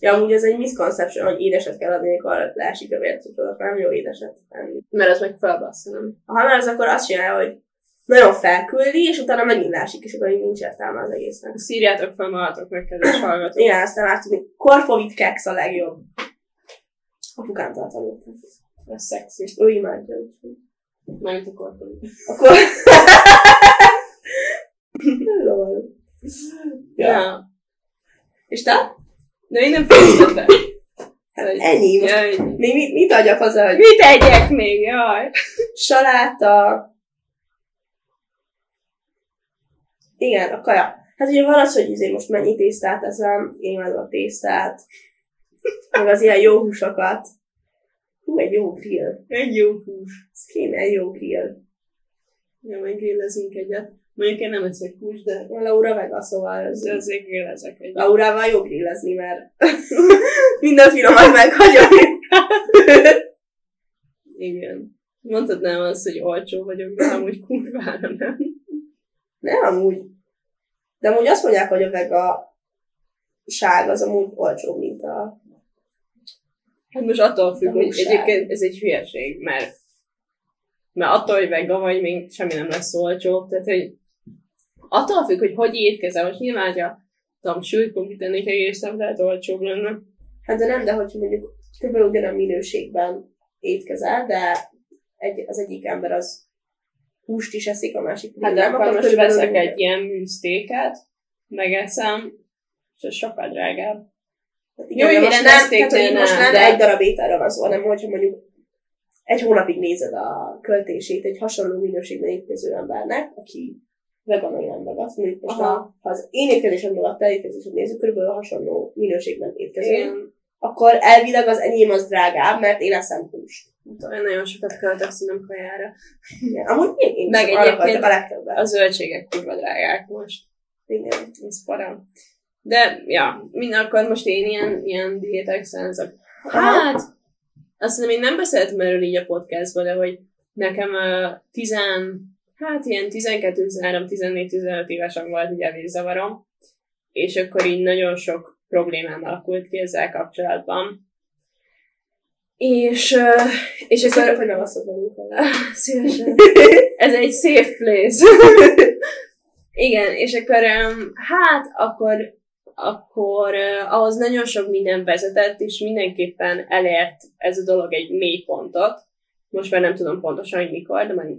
Ja, amúgy ez egy misconception, hogy édeset kell adni, amikor leesik a vércukrod, akkor nem jó édeset enni. Mert az meg felbassza, nem? Ha hanem az akkor azt csinálja, hogy nagyon felküldi, és utána megint leesik, és akkor így nincs értelme az egésznek. Szírjátok fel magatoknak, kedves hallgatók. Igen, aztán már tudni, korfovit keks a legjobb. Apukámtól tanultam. Ez szexi. Ő imádja. Nem a korban. Akkor... Lol. ja. Ja. És te? De én nem fejeztem. Hát ennyi. Most Jaj, még mit, mit adjak hozzá, hogy mit egyek még, jaj. saláta. Igen, a kaja. Hát ugye van az, hogy izé most mennyi tésztát eszem, én a tésztát, meg az ilyen jó húsokat. Hú, egy jó grill. Egy jó hús. Ez kéne egy jó grill. Ja, meg grillezünk egyet. Mondjuk én nem eszek hús, de A Laura vega, szóval ez, de azért grillezek egyet. Laurával jó grillezni, mert minden finomat meghagyom. Igen. Mondtad nem az, hogy olcsó vagyok, de amúgy kurvára nem. Nem, amúgy. De amúgy azt mondják, hogy a vega ság az amúgy olcsó, mint a... Hát most attól függ, A hogy egyébként ez egy hülyeség, mert mert attól, hogy vega vagy, még semmi nem lesz olcsó. Tehát, hogy attól függ, hogy hogy étkezel. Most nyilván, hogyha tudom, súlypont tennék egészen, lehet olcsóbb lenne. Hát de nem, de hogyha mondjuk kb. ugyanolyan minőségben étkezel, de egy, az egyik ember az húst is eszik, a másik Hát de nem, akkor most veszek egy ilyen műztéket, megeszem, és ez sokkal drágább. Hát igen, de most nem, tehát, hogy de most nem, nem de- egy darab ételre van szó, hanem hogyha mondjuk egy hónapig nézed a költését egy hasonló minőségben étkező embernek, aki vegan vagy nem vegan, mondjuk most Aha. a, ha az én étkezésem alatt te étkezésed nézzük, körülbelül hasonló minőségben Igen. akkor elvileg az enyém az drágább, mert én eszem húst. Én nagyon sokat költök színem kajára. Igen. Amúgy én, én Meg egyébként a legtöbbet. A zöldségek kurva drágák most. Igen. Ez para. De, ja, minden akkor most én ilyen, ilyen diétek szánzok. Hát, azt hiszem, én nem beszéltem erről így a podcastban, de hogy nekem uh, tizen, hát ilyen 12, 13, 14, 15 évesen volt ugye vízzavarom, és akkor így nagyon sok problémám alakult ki ezzel kapcsolatban. És, és akkor, akkor... hogy nem azt Szívesen. Ez egy safe place. Igen, és akkor, hát, akkor, akkor ahhoz nagyon sok minden vezetett, és mindenképpen elért ez a dolog egy mély pontot. Most már nem tudom pontosan, hogy mikor, de majd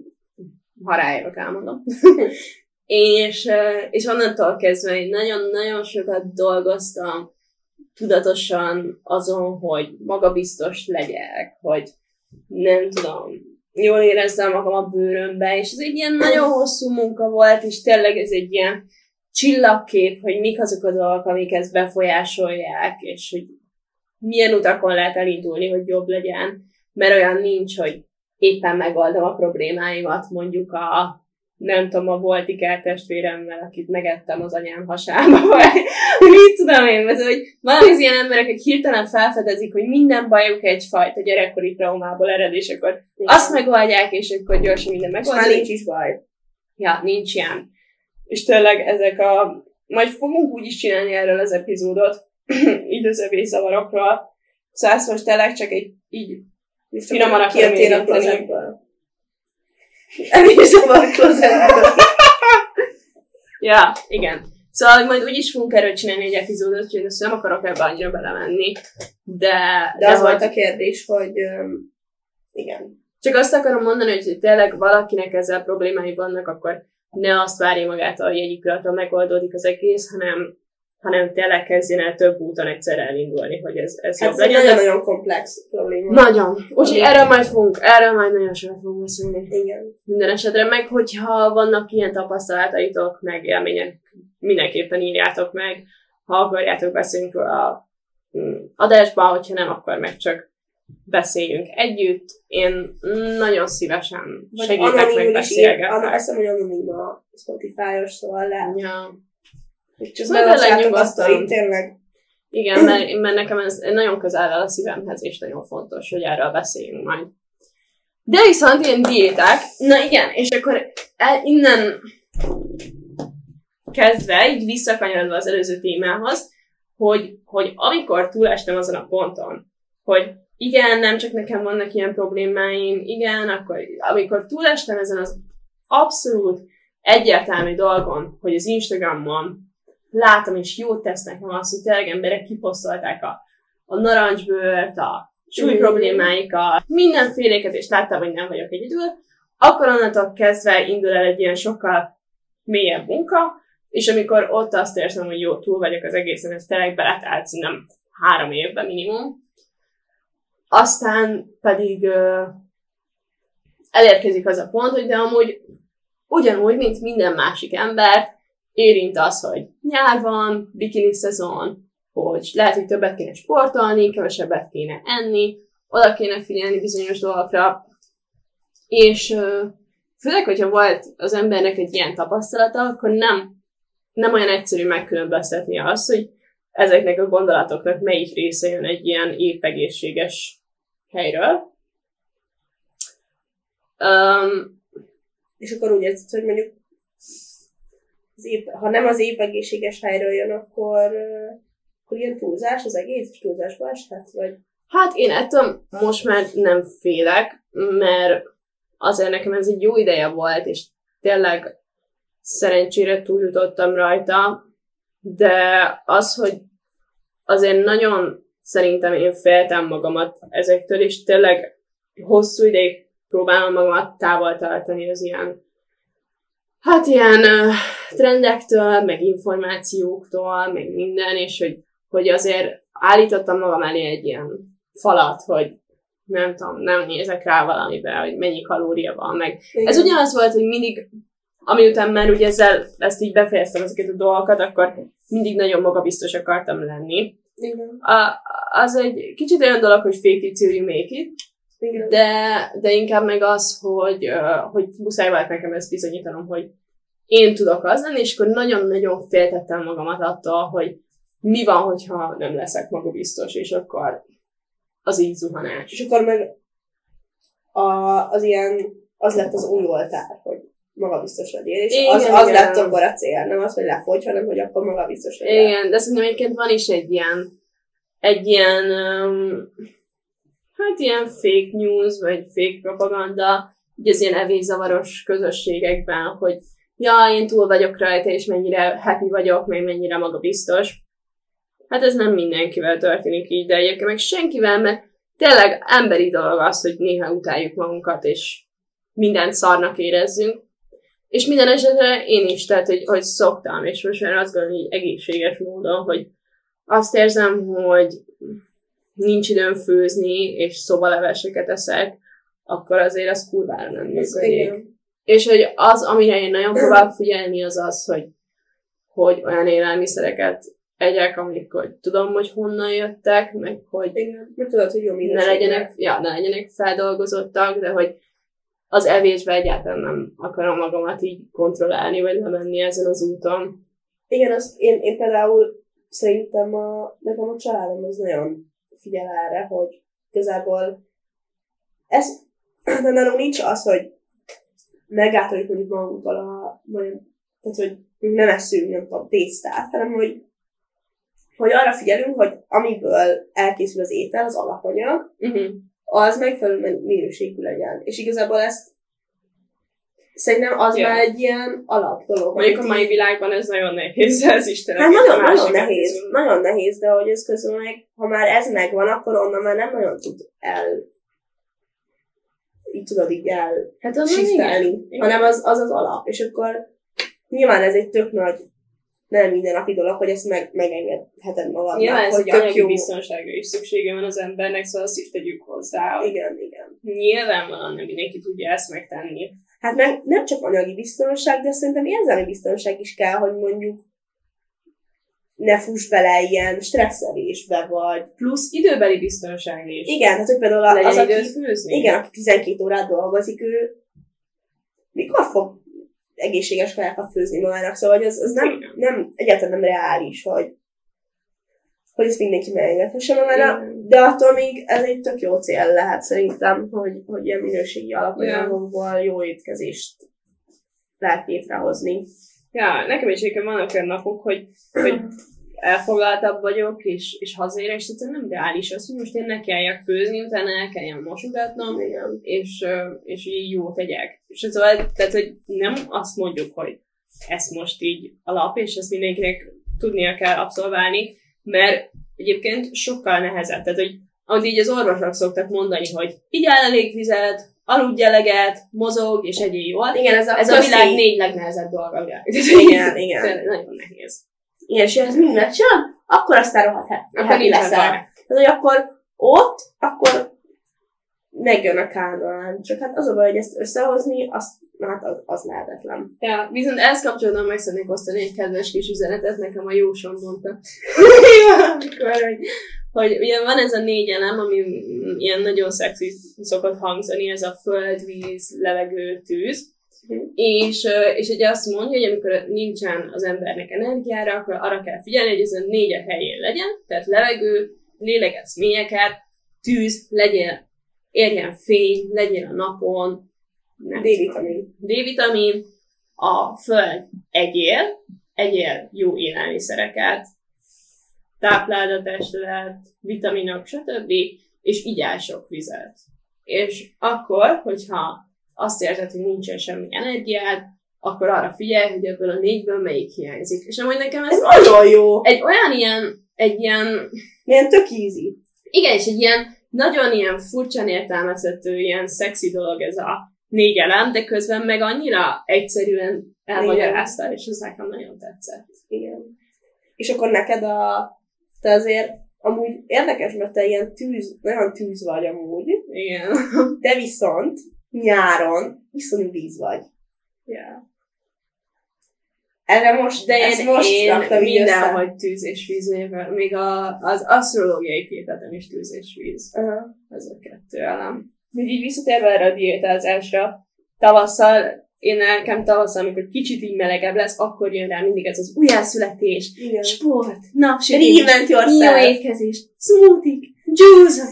ha rájövök, elmondom. és, és onnantól kezdve én nagyon-nagyon sokat dolgoztam tudatosan azon, hogy magabiztos legyek, hogy nem tudom, jól érezzem magam a bőrömbe, és ez egy ilyen nagyon hosszú munka volt, és tényleg ez egy ilyen csillagkép, hogy mik azok a dolgok, amik ezt befolyásolják, és hogy milyen utakon lehet elindulni, hogy jobb legyen, mert olyan nincs, hogy éppen megoldom a problémáimat, mondjuk a nem tudom, a volt ikertestvéremmel, akit megettem az anyám hasába, vagy mit tudom én, ez, hogy valami az ilyen emberek, hogy hirtelen felfedezik, hogy minden bajuk egyfajta gyerekkori traumából ered, és akkor azt megoldják, és akkor gyorsan minden És már megoldják. nincs is baj. Ja, nincs ilyen. És tényleg ezek a... Majd fogunk úgy is csinálni erről az epizódot, így az evészavarokról. Szóval ezt most tényleg csak egy így Finoman akarom Kijöttél a érinteni. klozetből. Ja, igen. Szóval majd úgy is fogunk erről csinálni egy epizódot, úgyhogy ezt nem akarok ebbe annyira belemenni. De, De az hogy- volt a kérdés, hogy öm, igen. Csak azt akarom mondani, hogy tényleg valakinek ezzel problémái vannak, akkor ne azt várja magától, hogy egyik pillanatban megoldódik az egész, hanem, hanem tényleg kezdjen el több úton egyszerre elindulni, hogy ez, ez Hát jobb ez egy legyen. de- nagyon-nagyon komplex probléma. Nagyon. Úgyhogy erről majd fogunk, erről majd nagyon sokat fogunk beszélni. Igen. Minden esetre, meg hogyha vannak ilyen tapasztalataitok, meg élmények, mindenképpen írjátok meg. Ha akarjátok, beszéljünk róla a mm, adásban, hogyha nem, akkor meg csak beszéljünk együtt. Én nagyon szívesen segítek, meg beszélgetek. azt hiszem, hogy anonim a Spotify-os, szóval lehet. Ja. Csak tényleg azt, hogy tényleg Igen, mert, mert nekem ez nagyon közel áll a szívemhez, és nagyon fontos, hogy erről beszéljünk majd. De viszont ilyen diéták, na igen, és akkor el, innen kezdve, így visszakanyarodva az előző témához, hogy, hogy amikor túlestem azon a ponton, hogy igen, nem csak nekem vannak ilyen problémáim, igen, akkor amikor túlestem ezen az abszolút egyértelmű dolgon, hogy az Instagramon látom, és jót tesz nekem az, hogy tényleg emberek kiposztolták a, a narancsbőrt, a súly problémáikat, mindenféléket, és láttam, hogy nem vagyok egyedül, akkor onnantól kezdve indul el egy ilyen sokkal mélyebb munka, és amikor ott azt érzem, hogy jó, túl vagyok az egészen, ez tényleg beletállt nem három évben minimum, aztán pedig ö, elérkezik az a pont, hogy de amúgy ugyanúgy, mint minden másik ember, érint az, hogy nyár van, bikini szezon, hogy lehet, hogy többet kéne sportolni, kevesebbet kéne enni, oda kéne figyelni bizonyos dolgokra, és főleg, hogyha volt az embernek egy ilyen tapasztalata, akkor nem, nem olyan egyszerű megkülönböztetni azt, hogy ezeknek a gondolatoknak melyik része jön egy ilyen épp helyről. Um, És akkor úgy érzed, hogy mondjuk az épp, ha nem az épp egészséges helyről jön, akkor, akkor ilyen túlzás az egész, és túlzásba eshet, vagy? Hát én ettől most már nem félek, mert azért nekem ez egy jó ideje volt, és tényleg szerencsére túljutottam rajta, de az, hogy azért nagyon szerintem én féltem magamat ezektől, és tényleg hosszú ideig próbálom magamat távol tartani az ilyen hát ilyen uh, trendektől, meg információktól, meg minden, és hogy, hogy azért állítottam magam elé egy ilyen falat, hogy nem tudom, nem nézek rá valamibe, hogy mennyi kalória van, meg Igen. ez ugyanaz volt, hogy mindig, ami után már ugye ezzel, ezt így befejeztem ezeket a dolgokat, akkor mindig nagyon magabiztos akartam lenni. Igen. A, az egy kicsit olyan dolog, hogy fake it till you make it, Igen. de, de inkább meg az, hogy, hogy muszáj volt nekem ezt bizonyítanom, hogy én tudok az lenni, és akkor nagyon-nagyon féltettem magamat attól, hogy mi van, hogyha nem leszek magabiztos, és akkor az így zuhanás. És akkor meg a, az ilyen, az lett az új oltár, hogy magabiztos legyél, és Igen, az, az igen. lett akkor a cél, nem az, hogy lefogy, hanem hogy akkor magabiztos legyél. Igen, de szerintem egyébként van is egy ilyen, egy ilyen, um, hát ilyen fake news, vagy fake propaganda, ugye az ilyen evészavaros közösségekben, hogy ja, én túl vagyok rajta, és mennyire happy vagyok, meg mennyire magabiztos. Hát ez nem mindenkivel történik így, de egyébként meg senkivel, mert tényleg emberi dolog az, hogy néha utáljuk magunkat, és mindent szarnak érezzünk. És minden esetre én is, tehát, hogy, hogy szoktam, és most már azt gondolom, hogy egészséges módon, hogy azt érzem, hogy nincs időm főzni, és szobaleveseket eszek, akkor azért az kurvára nem működik. És hogy az, amire én nagyon próbálok figyelni, az az, hogy, hogy olyan élelmiszereket egyek, amikor tudom, hogy honnan jöttek, meg hogy Igen, mert tudod, hogy jó ne legyenek, ja, ne legyenek feldolgozottak, de hogy az evésbe egyáltalán nem akarom magamat így kontrollálni, vagy lemenni ezen az úton. Igen, azt én, én például szerintem a, nekem a családom az nagyon figyel erre, hogy igazából ez, de nálunk nincs az, hogy megátoljuk mondjuk magunktól a, vagy, tehát, hogy nem eszünk, nem tudom, tésztát, hanem hogy, hogy arra figyelünk, hogy amiből elkészül az étel, az alapanyag, Uh-huh. az megfelelő minőségű legyen. És igazából ezt szerintem az Ja. már egy ilyen alap dolog. Mondjuk a mai így- világban ez nagyon nehéz, ez Istenek. Hát nagyon, nagyon nehéz, viszont- nagyon nehéz, de hogy ez közben meg, ha már ez megvan, akkor onnan már nem nagyon tud el így tudod így el Hát az shiftelni, hanem az, az az alap, és akkor nyilván ez egy tök nagy nem mindennapi dolog, hogy ezt meg, megengedheted magadnak, Nyilván ez hogy egy anyagi jó. biztonságra is szüksége van az embernek, szóval azt is tegyük hozzá, Igen, igen. nyilvánvalóan nem mindenki tudja ezt megtenni. Hát meg nem csak anyagi biztonság, de szerintem érzelmi biztonság is kell, hogy mondjuk ne fuss bele ilyen stresszelésbe, vagy Plusz időbeli biztonság is. igen, hát hogy például az, Legyen aki, időt főzni. igen, aki 12 órát dolgozik, ő mikor fog egészséges kajákat főzni magának, szóval hogy az, az nem, nem, egyáltalán nem reális, hogy hogy ezt mindenki megengedhesse magának. De attól még ez egy tök jó cél lehet szerintem, hogy, hogy ilyen minőségi alapanyagokból jó étkezést lehet létrehozni. Ja, nekem is egyébként vannak olyan napok, hogy, hogy elfoglaltabb vagyok, és, és hazaérek, és egyszerűen nem reális az, hogy most én ne kelljek főzni, utána el kelljen mosogatnom, Igen. és, és így jó tegyek. És ez szóval, tehát, hogy nem azt mondjuk, hogy ez most így alap, és ezt mindenkinek tudnia kell abszolválni, mert egyébként sokkal nehezebb. Tehát, hogy amit így az orvosok szoktak mondani, hogy igyál elég vizet, aludj eleget, mozog, és egyél jól. Igen, ez a, Ez a világ négy legnehezebb dolga. Igen, igen. Tényleg Nagyon nehéz. Igen, és ha ez mind megcsinál, akkor aztán rohadt happy, Akkor nincsen leszel. Tehát, hogy akkor ott, akkor megjön a kánalán. Csak hát az a baj, hogy ezt összehozni, azt, na hát az, az lehetetlen. Ja, viszont ezt kapcsolatban meg szeretnék osztani egy kedves kis üzenetet, nekem a jósom mondta. Amikor, hogy, hogy ugye van ez a négy elem, ami ilyen nagyon szexi szokott hangzani, ez a föld, víz, levegő, tűz. Mhm. És, és ugye azt mondja, hogy amikor nincsen az embernek energiára, akkor arra kell figyelni, hogy ez a négyek helyén legyen, tehát levegő, lélegez mélyeket, tűz, legyen, érjen fény, legyen a napon. D-vitamin. D-vitamin, a föld egyél, egyél jó élelmiszereket, tápláld a testedet, vitaminok, stb., és igyál sok vizet. És akkor, hogyha azt érzed, hogy nincsen semmi energiád, akkor arra figyelj, hogy ebből a négyből melyik hiányzik. És amúgy nekem ez Ez nagyon jó. egy olyan ilyen, egy ilyen, Milyen tök easy. igen, és egy ilyen nagyon ilyen furcsán értelmezhető, ilyen szexi dolog ez a négy elem, de közben meg annyira egyszerűen elmagyarázta, és ez nekem nagyon tetszett. Igen. És akkor neked a... Te azért amúgy érdekes, mert te ilyen tűz, nagyon tűz vagy amúgy, Igen. de viszont nyáron iszonyú víz vagy. Yeah. Erre most, De én, most én mindenhogy tűz és víz, még, még a, az asztrológiai képletem is tűz és víz. Aha. Ez a kettő elem. Még így visszatérve erre a diétázásra, tavasszal, én nekem tavasszal, amikor kicsit így melegebb lesz, akkor jön rá mindig ez az újjászületés, Igen. sport, napsütés, jó étkezés, smoothie, juice,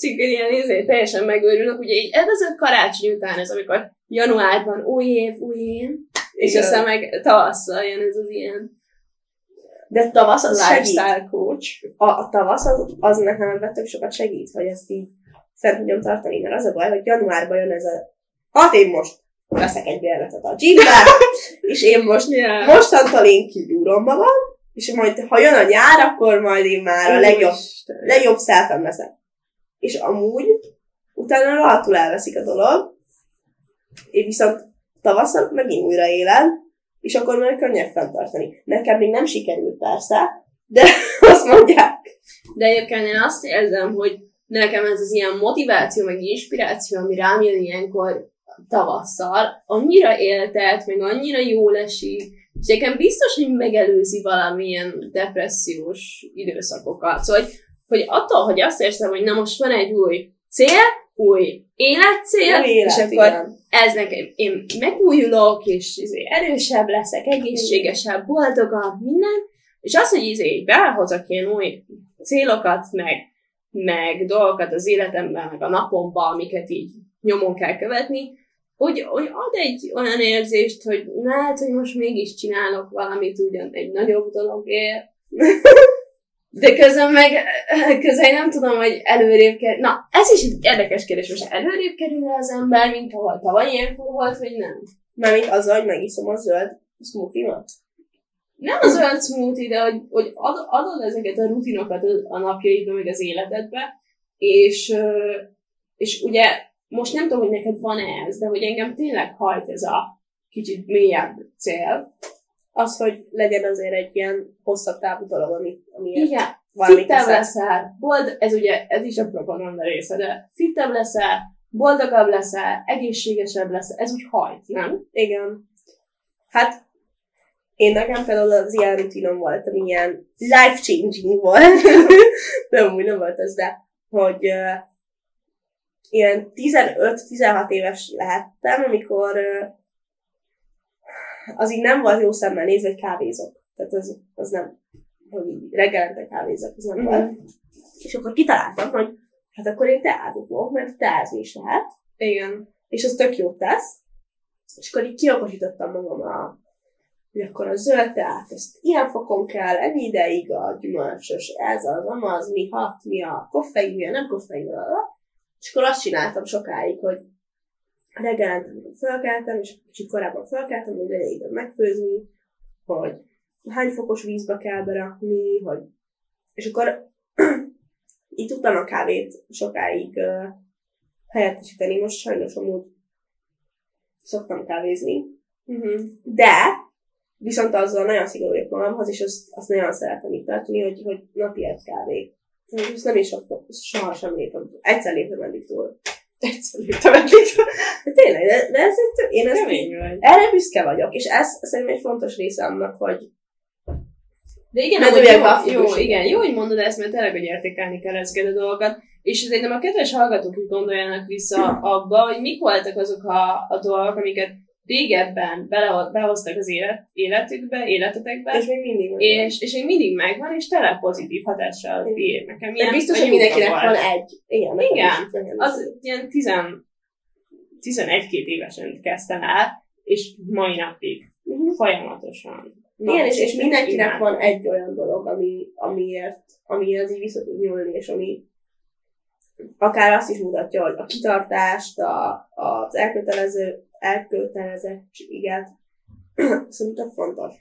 Csak ilyen izé, teljesen megőrülök. Ugye így ez az a karácsony után, ez amikor januárban új év, új év, és Igen. aztán meg tavasszal jön ez az ilyen De tavasz az segít. lifestyle coach. A, a tavasz az, az nekem ebben tök sokat segít, hogy ezt így fent tudjam tartani, mert az a baj, hogy januárban jön ez a hát én most veszek egy bérletet a gymbe, és én most Yeah. mostantól én kigyúrom magam, és majd ha jön a nyár, akkor majd én már a legjobb, legjobb szelfem leszek. És amúgy utána rohadtul elveszik a dolog, én viszont tavasszal megint újra élem, és akkor már könnyebb fenntartani. Nekem még nem sikerült persze, de azt mondják. De egyébként én azt érzem, hogy nekem ez az ilyen motiváció, meg inspiráció, ami rám jön ilyenkor tavasszal, annyira éltet, meg annyira jól esik, és nekem biztos, hogy megelőzi valamilyen depressziós időszakokat. Szóval, hogy, hogy attól, hogy azt érzem, hogy na most van egy új cél, új életcél, Új élet, és akkor igen. ez nekem, én megújulok, és izé, erősebb leszek, egészségesebb, boldogabb, minden, és az, hogy izé, így behozok ilyen új célokat, meg, meg dolgokat az életemben, meg a napomban, amiket így nyomon kell követni, hogy, hogy ad egy olyan érzést, hogy lehet, hogy most mégis csinálok valamit ugyan egy nagyobb dologért, de közben meg, közben nem tudom, hogy előrébb kerül. Na, ez is egy érdekes kérdés, most előrébb kerül az ember, mint ahol tavaly ilyenkor volt, vagy nem? Mármint azzal, hogy megiszom a zöld smoothie-mat. Nem az olyan smoothie, de hogy, hogy ad, adod ezeket a rutinokat a napjaidba, meg az életedbe, és, és ugye most nem tudom, hogy neked van ez, de hogy engem tényleg hajt ez a kicsit mélyebb cél. Az, hogy legyen azért egy ilyen hosszabb távú dolog, ami, ami Igen, teszek. leszel, bold, ez ugye, ez is a propaganda része, de fittebb leszel, boldogabb leszel, egészségesebb leszel, ez úgy hajt, nem? Igen. Hát, én nekem például az ilyen rutinom volt, ami ilyen life-changing volt. de amúgy nem volt ez, de hogy uh, ilyen 15-16 éves lehettem, amikor uh, az így nem volt jó szemmel nézve, hogy kávézok. Tehát az, az nem, hogy reggelente kávézok, az nem Mhm. volt. És akkor kitaláltam, hogy hát akkor én teázni fogok, mert teázni is lehet Igen. és az tök jót tesz, és akkor így kiokosítottam magam a, hogy akkor a zöld teát, ezt ilyen fokon kell, ennyi ideig a gyümölcsös, ez az, amaz, mi hat, mi a koffein, mi a nem koffein, és akkor azt csináltam sokáig, hogy reggelente, amikor fölkeltem, és kicsit korábban fölkeltem, hogy legyen időm megfőzni, hogy hány fokos vízbe kell berakni, hogy... És akkor így tudtam a kávét sokáig uh, helyettesíteni. Most sajnos amúgy szoktam kávézni, Uh-huh. de viszont azzal nagyon szigorú vagyok magamhoz, és azt, azt nagyon szeretem így tartani, hogy, hogy napi egy kávé. Ezt nem is szoktam, soha sem lépem. Egyszer léptem eddig túl. Egyszer léptem eddig. De tényleg, de, de ez, egy- én ezt vagy. erre büszke vagyok, és ez szerintem egy fontos része annak, hogy De igen, Mert ugye jó, jó, igen, jó, hogy mondod ezt, mert tényleg, hogy értékelni kell ezeket a dolgokat. És szerintem a kedves hallgatók is gondoljanak vissza abba, hogy mik voltak azok a, a dolgok, amiket régebben bele, behoztak az élet, életükbe, életetekbe, és még mindig van. és, és még mindig megvan, és tele pozitív hatással bír. Nekem De ilyen biztos, hogy mindenkinek van egy. Igen, Igen. Az ilyen 10 11-2 évesen kezdtem el, és mai napig Mhm. folyamatosan. Igen, és, és mindenkinek van egy olyan dolog, ami, amiért, amiért így vissza tud nyúlni, és ami akár azt is mutatja, hogy a kitartást, a, az elkötelező, elkötelezettséget szerintem fontos.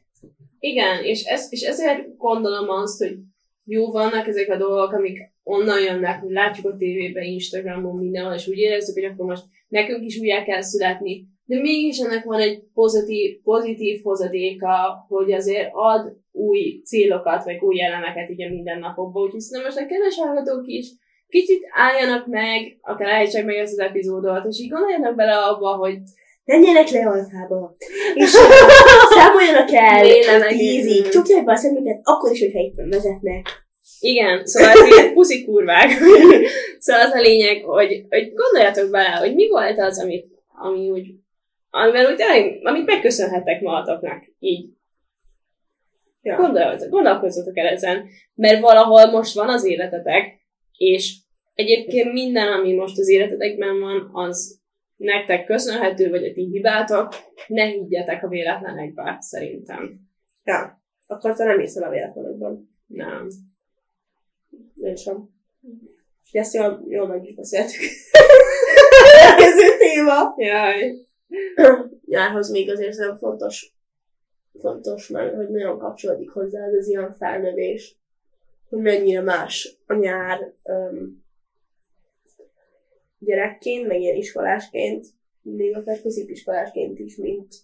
Igen, és, ez, és ezért gondolom azt, hogy jó vannak ezek a dolgok, amik onnan jönnek, hogy látjuk a tévében, Instagramon, mindenhol, és úgy érezzük, hogy akkor most nekünk is újjá kell születni. De mégis ennek van egy pozitív, pozitív hozadéka, hogy azért ad új célokat, vagy új elemeket így a mindennapokban. Úgyhogy szerintem most a kedves hallgatók is kicsit álljanak meg, akár állítsák meg ezt az epizódot, és így gondoljanak bele abba, hogy menjenek le alfába, és számoljanak el Lélenek. tízig, csukják be a szemüket, akkor is, hogyha éppen vezetnek. Igen, szóval ez ilyen puszi kurvák. szóval az a lényeg, hogy, hogy gondoljatok bele, hogy mi volt az, amit, ami úgy, amivel úgy tényleg, amit megköszönhetek magatoknak, így. Ja. Gondoljatok, gondolkozzatok el ezen, mert valahol most van az életetek, és egyébként minden, ami most az életetekben van, az nektek köszönhető, vagy a ti hibátok, ne higgyetek a véletlenekbe, szerintem. Ja, akkor te nem hiszel a véletlenekben. Nem. Én sem. És ezt jól, jól meg is beszéltük. Következő téma. Jaj. Nyárhoz még azért szerintem fontos, fontos meg, hogy nagyon kapcsolódik hozzá ez az ilyen felnövés, hogy mennyire más a nyár um, gyerekként, meg ilyen iskolásként, még akár középiskolásként is, mint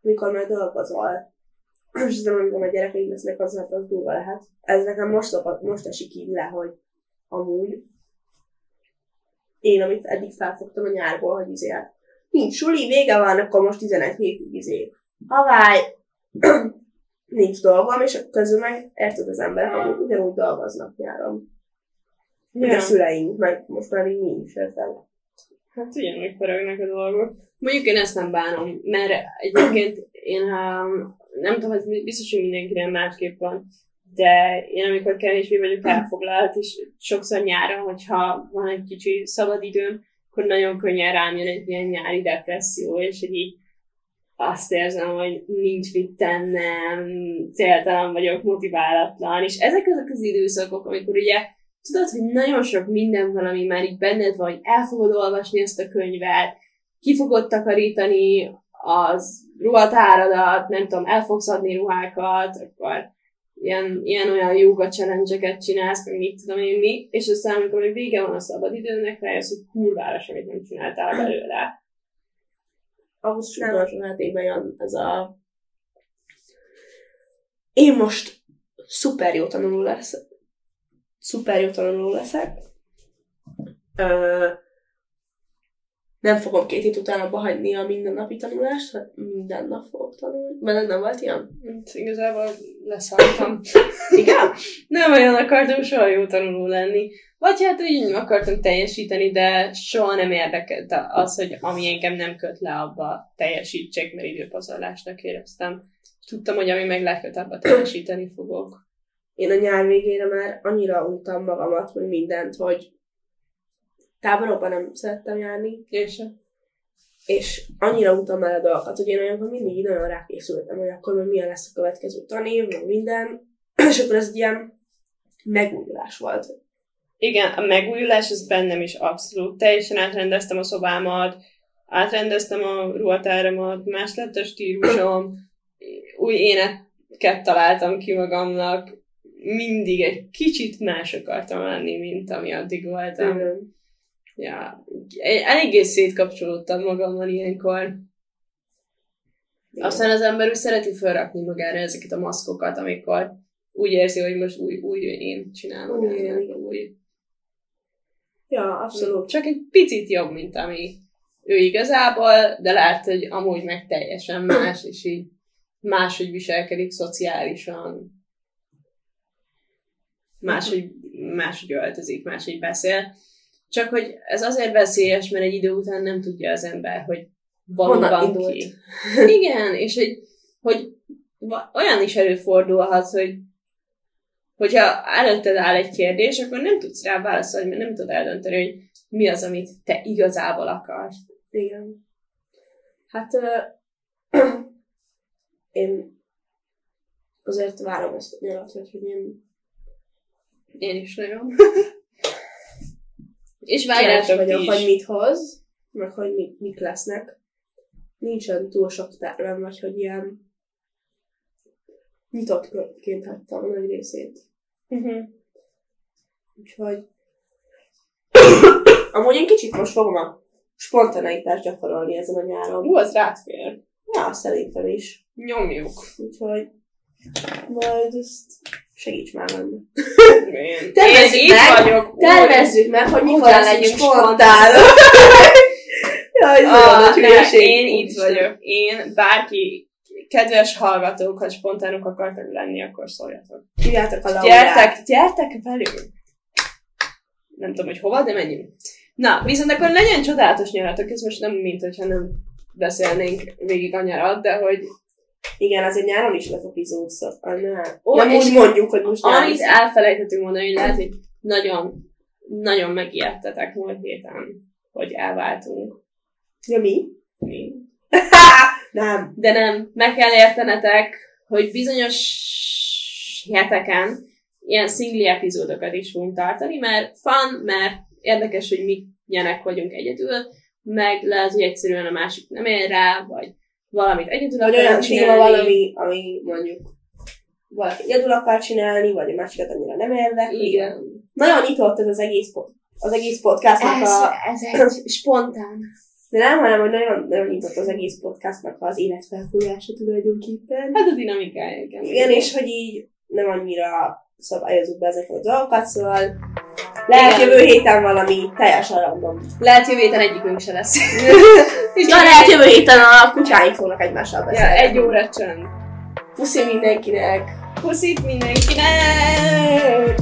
mikor már dolgozol. És nem amikor a gyerekeid lesznek, az hát az durva lehet. Ez nekem most, szokott, most esik így le, hogy amúgy én, amit eddig felfogtam a nyárból, hogy izé, hát nincs suli, vége van, akkor most 11 hétig izé. Havály, nincs dolgom, és közül meg érted az emberek, amúgy ugyanúgy dolgoznak nyáron. Ja. A szüleink, meg most már így mi is, érted? Hát ugyanúgy pörögnek a dolgok. Mondjuk én ezt nem bánom, mert egyébként én um, nem tudom, ez biztos, hogy mindenkinek másképp van, de én amikor kevésbé vagyok elfoglalt, és sokszor nyáron, hogyha van egy kicsi szabad időm, akkor nagyon könnyen rám jön egy ilyen nyári depresszió, és hogy így azt érzem, hogy nincs mit tennem, céltalan vagyok, motiválatlan, és ezek azok az időszakok, amikor ugye tudod, hogy nagyon sok minden van, ami már így benned van, hogy el fogod olvasni ezt a könyvet, ki fogod takarítani az ruhatáradat, nem tudom, el fogsz adni ruhákat, akkor ilyen, ilyen olyan yoga challenge csinálsz, meg mit tudom én mi, és aztán amikor még vége van a szabad időnek, rájössz, hogy kurvára semmit nem csináltál belőle. Augusztus utolsó hetében jön ez a... Én most szuper jó tanuló lesz. Szuper jó tanuló leszek. Ö, nem fogom két hét után abba hagyni a mindennapi tanulást, hát minden nap fogok tanulni. Mert nem volt ilyen? Hát igazából leszálltam. Igen? nem olyan akartam soha jó tanuló lenni. Vagy hát úgy akartam teljesíteni, de soha nem érdekelt az, hogy ami engem nem köt le, abba teljesítsek, mert időpazarlásnak éreztem. Tudtam, hogy ami meg leköt, abba teljesíteni fogok. Én a nyár végére már annyira untam magamat, hogy mindent, hogy táborokban nem szerettem járni, És és annyira utam el a dolgokat, hogy én olyankor mindig nagyon rákészültem, hogy akkor majd milyen lesz a következő tanév, meg minden, és akkor ez egy ilyen megújulás volt. Igen, a megújulás az bennem is abszolút. Teljesen átrendeztem a szobámat, átrendeztem a ruhatáramat, más lett a stílusom, új éneket találtam ki magamnak, mindig egy kicsit más akartam lenni, mint ami addig voltam. Igen. Ja, eléggé szétkapcsolódtam magammal ilyenkor. Aztán az ember úgy szereti felrakni magára ezeket a maszkokat, amikor úgy érzi, hogy most új, új én csinálom. Új, igen. új. Ja, abszolút. Csak egy picit jobb, mint ami ő igazából, de lehet, hogy amúgy meg teljesen más, és így máshogy viselkedik szociálisan, máshogy, máshogy öltözik, máshogy beszél. Csak hogy ez azért veszélyes, mert egy idő után nem tudja az ember, hogy valóban ki. Igen, és hogy, hogy olyan is előfordulhat, hogy hogyha előtted áll egy kérdés, akkor nem tudsz rá válaszolni, mert nem tudod eldönteni, hogy mi az, amit te igazából akarsz. Igen. Hát ö, én azért várom ezt a nyarat, hogy én Én is nagyon. És várjátok vagyok, ti hogy is. mit hoz, meg hogy mik, mik lesznek. Nincsen túl sok tervem, vagy hogy ilyen nyitott könyvként hagytam a nagy részét. Uh-huh. Úgyhogy... Amúgy én kicsit most fogom a spontaneitást gyakorolni ezen a nyáron. Ú, az rád fér. Ja, szerintem is. Nyomjuk. Úgyhogy majd ezt segíts már benne. Tervezzük én meg, vagyok. Tervezzük meg, hogy mikor legyünk spontán. Jaj, ez Ah, nagy ne, hülyeség. én itt vagyok. Én, bárki, kedves hallgatók, ha spontánok akartak lenni, akkor szóljatok. Hívjátok a Laurát. Gyertek, gyertek velünk! Nem tudom, hogy hova, de menjünk. Na, viszont akkor legyen csodálatos nyaratok, ez most nem, mint hogyha nem beszélnénk végig a nyarat, de hogy Igen, azért nyáron is lesz epizód, szóval ne. Ó, nem úgy mondjuk, hogy most nyáron. amit elfelejtettünk mondani, hogy lehet, hogy nagyon, nagyon megijedtetek múlt héten, hogy elváltunk. Ja, mi? Mi? nem. De nem, meg kell értenetek, hogy bizonyos heteken ilyen szingli epizódokat is fogunk tartani, mert fun, mert érdekes, hogy mi nyenek vagyunk egyedül, meg lehet, hogy egyszerűen a másik nem ér rá, vagy valamit egyedül Vagy olyan téma csinálni. valami, ami mondjuk valaki egyedül akar csinálni, vagy a másikat annyira nem érdekli. Igen. Nagyon nyitott ez az egész, az egész podcastnak Ez, a... ez egy spontán. De nem, hanem, hogy nagyon, nagyon nyitott az egész podcastnak az életfelfújása tulajdonképpen. Hát a dinamikája, igen. Igen, és hogy így nem annyira szabályozzuk be ezeket a dolgokat, szóval lehet jövő héten valami teljesen random. Lehet jövő héten egyikünk se lesz. És Ja, lehet jövő héten a kutyáink fognak egymással ja, beszélni. egy óra csönd. Puszi mindenkinek! Puszit mindenkinek!